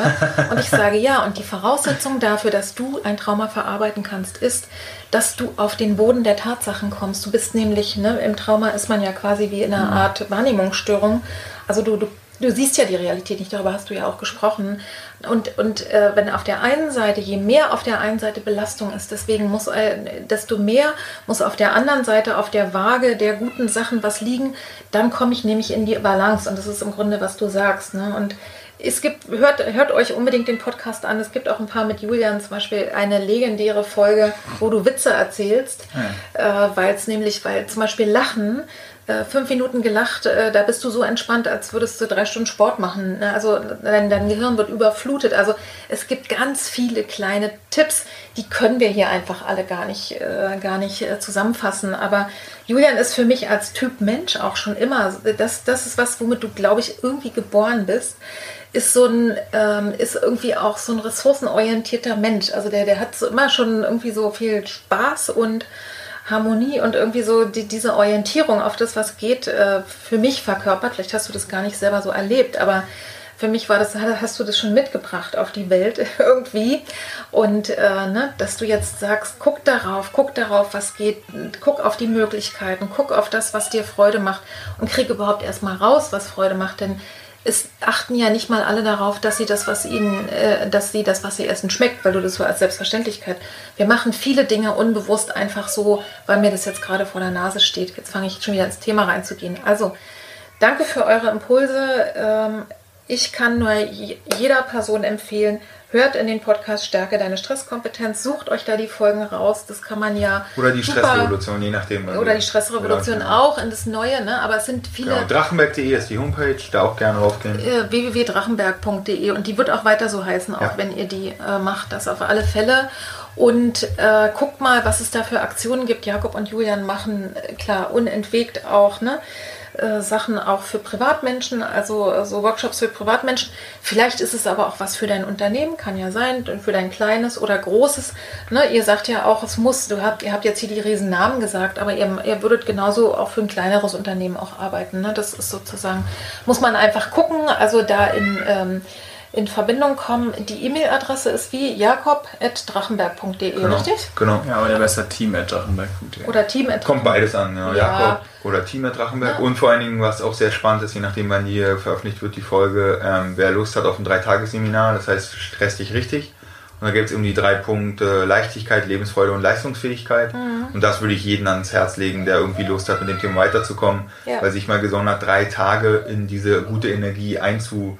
Und ich sage, ja, und die Voraussetzung dafür, dass du ein Trauma verarbeiten kannst, ist, dass du auf den Boden der Tatsachen kommst. Du bist nämlich, ne, im Trauma ist man ja quasi wie in einer mhm. Art Wahrnehmungsstörung. Also du, du du siehst ja die Realität nicht, darüber hast du ja auch gesprochen. Und, und äh, wenn auf der einen Seite, je mehr auf der einen Seite Belastung ist, deswegen muss, äh, desto mehr muss auf der anderen Seite auf der Waage der guten Sachen was liegen, dann komme ich nämlich in die Balance. Und das ist im Grunde, was du sagst. Ne? Und es gibt, hört, hört euch unbedingt den Podcast an. Es gibt auch ein paar mit Julian, zum Beispiel eine legendäre Folge, wo du Witze erzählst, ja. äh, weil es nämlich, weil zum Beispiel Lachen äh, fünf Minuten gelacht, äh, da bist du so entspannt, als würdest du drei Stunden Sport machen. Ne? Also dein, dein, Gehirn wird überflutet. Also es gibt ganz viele kleine Tipps, die können wir hier einfach alle gar nicht, äh, gar nicht äh, zusammenfassen. Aber Julian ist für mich als Typ Mensch auch schon immer, das, das ist was, womit du, glaube ich, irgendwie geboren bist ist so ein, ähm, ist irgendwie auch so ein ressourcenorientierter Mensch. Also der, der hat so immer schon irgendwie so viel Spaß und Harmonie und irgendwie so die, diese Orientierung auf das, was geht, äh, für mich verkörpert. Vielleicht hast du das gar nicht selber so erlebt, aber für mich war das, hast du das schon mitgebracht auf die Welt <laughs> irgendwie. Und äh, ne, dass du jetzt sagst, guck darauf, guck darauf, was geht, guck auf die Möglichkeiten, guck auf das, was dir Freude macht und krieg überhaupt erstmal raus, was Freude macht. Denn es achten ja nicht mal alle darauf, dass sie das, was ihnen, äh, dass sie das, was sie essen, schmeckt, weil du das so als Selbstverständlichkeit. Wir machen viele Dinge unbewusst einfach so, weil mir das jetzt gerade vor der Nase steht. Jetzt fange ich schon wieder ins Thema reinzugehen. Also, danke für eure Impulse. Ähm, ich kann nur jeder Person empfehlen, hört in den Podcast Stärke deine Stresskompetenz, sucht euch da die Folgen raus. Das kann man ja. Oder die super, Stressrevolution, je nachdem. Oder die Stressrevolution ja, auch in das Neue, ne? Aber es sind viele. Genau, Drachenberg.de ist die Homepage, da auch gerne raufgehen. Äh, www.drachenberg.de und die wird auch weiter so heißen, auch ja. wenn ihr die äh, macht, das auf alle Fälle. Und äh, guckt mal, was es da für Aktionen gibt. Jakob und Julian machen, äh, klar, unentwegt auch, ne? Äh, Sachen auch für Privatmenschen, also so Workshops für Privatmenschen. Vielleicht ist es aber auch was für dein Unternehmen, kann ja sein, für dein kleines oder großes. Ne, ihr sagt ja auch, es muss, du habt, ihr habt jetzt hier die riesen Namen gesagt, aber ihr, ihr würdet genauso auch für ein kleineres Unternehmen auch arbeiten. Ne? Das ist sozusagen, muss man einfach gucken, also da in ähm, in Verbindung kommen. Die E-Mail-Adresse ist wie jakob.drachenberg.de, genau, richtig? Genau. Ja, oder besser team.drachenberg.de. Oder team. Kommt beides an, ja. ja. Jakob oder team.drachenberg. Ja. Und vor allen Dingen, was auch sehr spannend ist, je nachdem, wann die veröffentlicht wird, die Folge, ähm, wer Lust hat auf ein Dreitagesseminar, das heißt, stress dich richtig. Und da geht es um die drei Punkte Leichtigkeit, Lebensfreude und Leistungsfähigkeit. Mhm. Und das würde ich jedem ans Herz legen, der irgendwie Lust hat, mit dem Thema weiterzukommen, ja. weil sich mal gesondert drei Tage in diese gute Energie einzu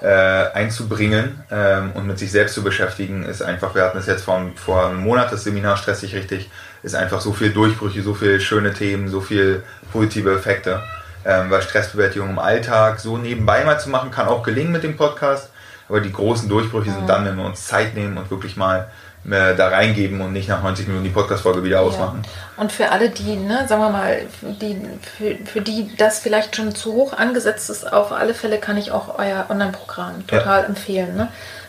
äh, einzubringen ähm, und mit sich selbst zu beschäftigen, ist einfach, wir hatten es jetzt vor, vor einem Monat, das Seminar stressig richtig, ist einfach so viel Durchbrüche, so viele schöne Themen, so viel positive Effekte. Ähm, weil Stressbewältigung im Alltag so nebenbei mal zu machen, kann auch gelingen mit dem Podcast. Aber die großen Durchbrüche sind dann, wenn wir uns Zeit nehmen und wirklich mal da reingeben und nicht nach 90 Minuten die Podcast-Folge wieder ja. ausmachen. Und für alle, die, ne, sagen wir mal, die, für, für die das vielleicht schon zu hoch angesetzt ist, auf alle Fälle kann ich auch euer Online-Programm total ja. empfehlen. Ne?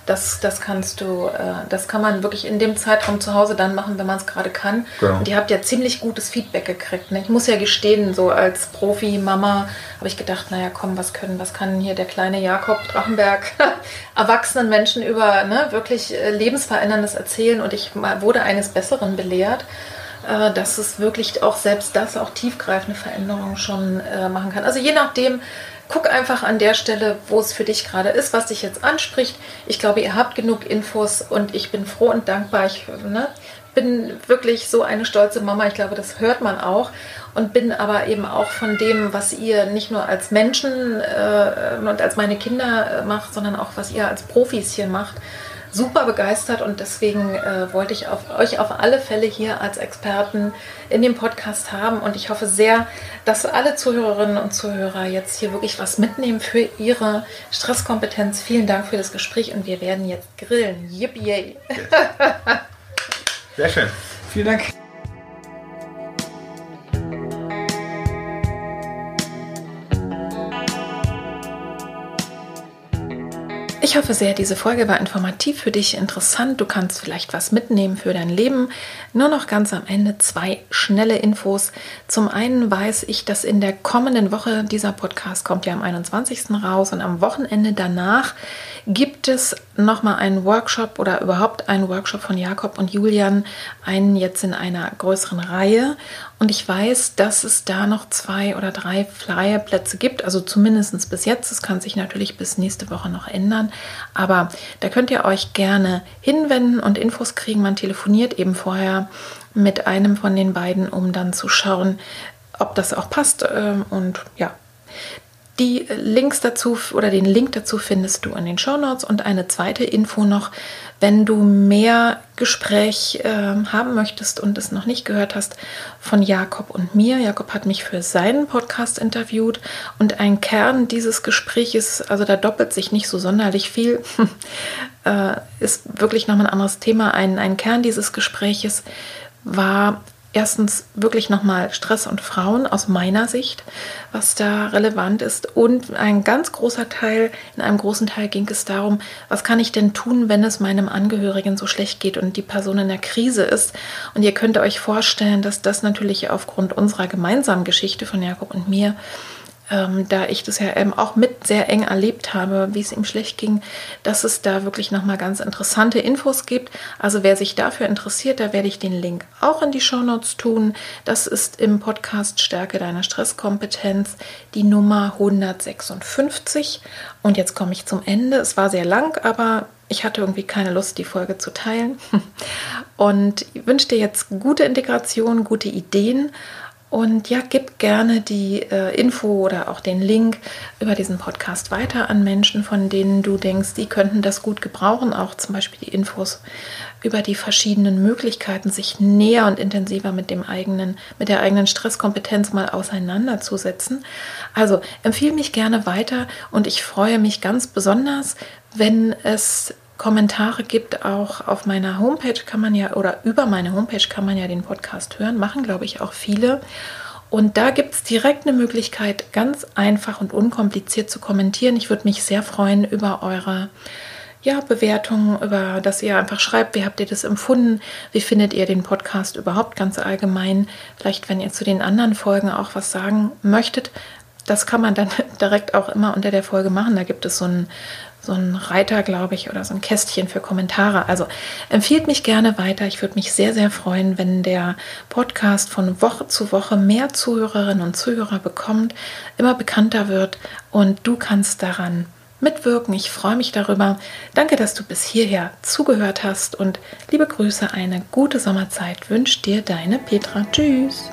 Das, das kannst du, äh, das kann man wirklich in dem Zeitraum zu Hause dann machen, wenn man es gerade kann. Genau. Und ihr habt ja ziemlich gutes Feedback gekriegt. Ne? Ich muss ja gestehen, so als Profi-Mama habe ich gedacht, naja, komm, was können, was kann hier der kleine Jakob Drachenberg <laughs> erwachsenen Menschen über ne, wirklich äh, lebensveränderndes erzählen? Und ich wurde eines Besseren belehrt äh, dass es wirklich auch selbst das auch tiefgreifende Veränderungen schon äh, machen kann. Also je nachdem, guck einfach an der Stelle, wo es für dich gerade ist, was dich jetzt anspricht. Ich glaube, ihr habt genug Infos und ich bin froh und dankbar. Ich ne, bin wirklich so eine stolze Mama. Ich glaube, das hört man auch. Und bin aber eben auch von dem, was ihr nicht nur als Menschen äh, und als meine Kinder äh, macht, sondern auch was ihr als Profis hier macht, super begeistert und deswegen äh, wollte ich auf, euch auf alle Fälle hier als Experten in dem Podcast haben und ich hoffe sehr, dass alle Zuhörerinnen und Zuhörer jetzt hier wirklich was mitnehmen für ihre Stresskompetenz. Vielen Dank für das Gespräch und wir werden jetzt grillen. Yippie! Sehr schön. Vielen Dank. Ich hoffe sehr, diese Folge war informativ für dich, interessant. Du kannst vielleicht was mitnehmen für dein Leben. Nur noch ganz am Ende zwei schnelle Infos. Zum einen weiß ich, dass in der kommenden Woche, dieser Podcast kommt ja am 21. raus und am Wochenende danach gibt es nochmal einen Workshop oder überhaupt einen Workshop von Jakob und Julian, einen jetzt in einer größeren Reihe. Und ich weiß, dass es da noch zwei oder drei Flyer-Plätze gibt, also zumindest bis jetzt. Das kann sich natürlich bis nächste Woche noch ändern. Aber da könnt ihr euch gerne hinwenden und Infos kriegen. Man telefoniert eben vorher mit einem von den beiden, um dann zu schauen, ob das auch passt. Ähm, und ja, die Links dazu oder den Link dazu findest du in den Show Notes und eine zweite Info noch, wenn du mehr Gespräch äh, haben möchtest und es noch nicht gehört hast von Jakob und mir. Jakob hat mich für seinen Podcast interviewt und ein Kern dieses Gespräches, also da doppelt sich nicht so sonderlich viel, <laughs> äh, ist wirklich nochmal ein anderes Thema. Ein, ein Kern dieses Gespräches war erstens wirklich nochmal Stress und Frauen aus meiner Sicht, was da relevant ist. Und ein ganz großer Teil, in einem großen Teil ging es darum, was kann ich denn tun, wenn es meinem Angehörigen so schlecht geht und die Person in der Krise ist. Und ihr könnt euch vorstellen, dass das natürlich aufgrund unserer gemeinsamen Geschichte von Jakob und mir ähm, da ich das ja eben auch mit sehr eng erlebt habe, wie es ihm schlecht ging, dass es da wirklich nochmal ganz interessante Infos gibt. Also wer sich dafür interessiert, da werde ich den Link auch in die Shownotes tun. Das ist im Podcast Stärke deiner Stresskompetenz die Nummer 156. Und jetzt komme ich zum Ende. Es war sehr lang, aber ich hatte irgendwie keine Lust, die Folge zu teilen. <laughs> Und wünsche dir jetzt gute Integration, gute Ideen und ja, gib gerne die äh, Info oder auch den Link über diesen Podcast weiter an Menschen, von denen du denkst, die könnten das gut gebrauchen. Auch zum Beispiel die Infos über die verschiedenen Möglichkeiten, sich näher und intensiver mit dem eigenen, mit der eigenen Stresskompetenz mal auseinanderzusetzen. Also empfehle mich gerne weiter und ich freue mich ganz besonders, wenn es Kommentare gibt. Auch auf meiner Homepage kann man ja, oder über meine Homepage kann man ja den Podcast hören, machen, glaube ich, auch viele. Und da gibt es direkt eine Möglichkeit, ganz einfach und unkompliziert zu kommentieren. Ich würde mich sehr freuen über eure ja, Bewertungen, über dass ihr einfach schreibt, wie habt ihr das empfunden, wie findet ihr den Podcast überhaupt ganz allgemein. Vielleicht, wenn ihr zu den anderen Folgen auch was sagen möchtet, das kann man dann <laughs> direkt auch immer unter der Folge machen. Da gibt es so ein so ein Reiter, glaube ich, oder so ein Kästchen für Kommentare. Also empfiehlt mich gerne weiter. Ich würde mich sehr, sehr freuen, wenn der Podcast von Woche zu Woche mehr Zuhörerinnen und Zuhörer bekommt, immer bekannter wird und du kannst daran mitwirken. Ich freue mich darüber. Danke, dass du bis hierher zugehört hast und liebe Grüße, eine gute Sommerzeit wünscht dir deine Petra. Tschüss.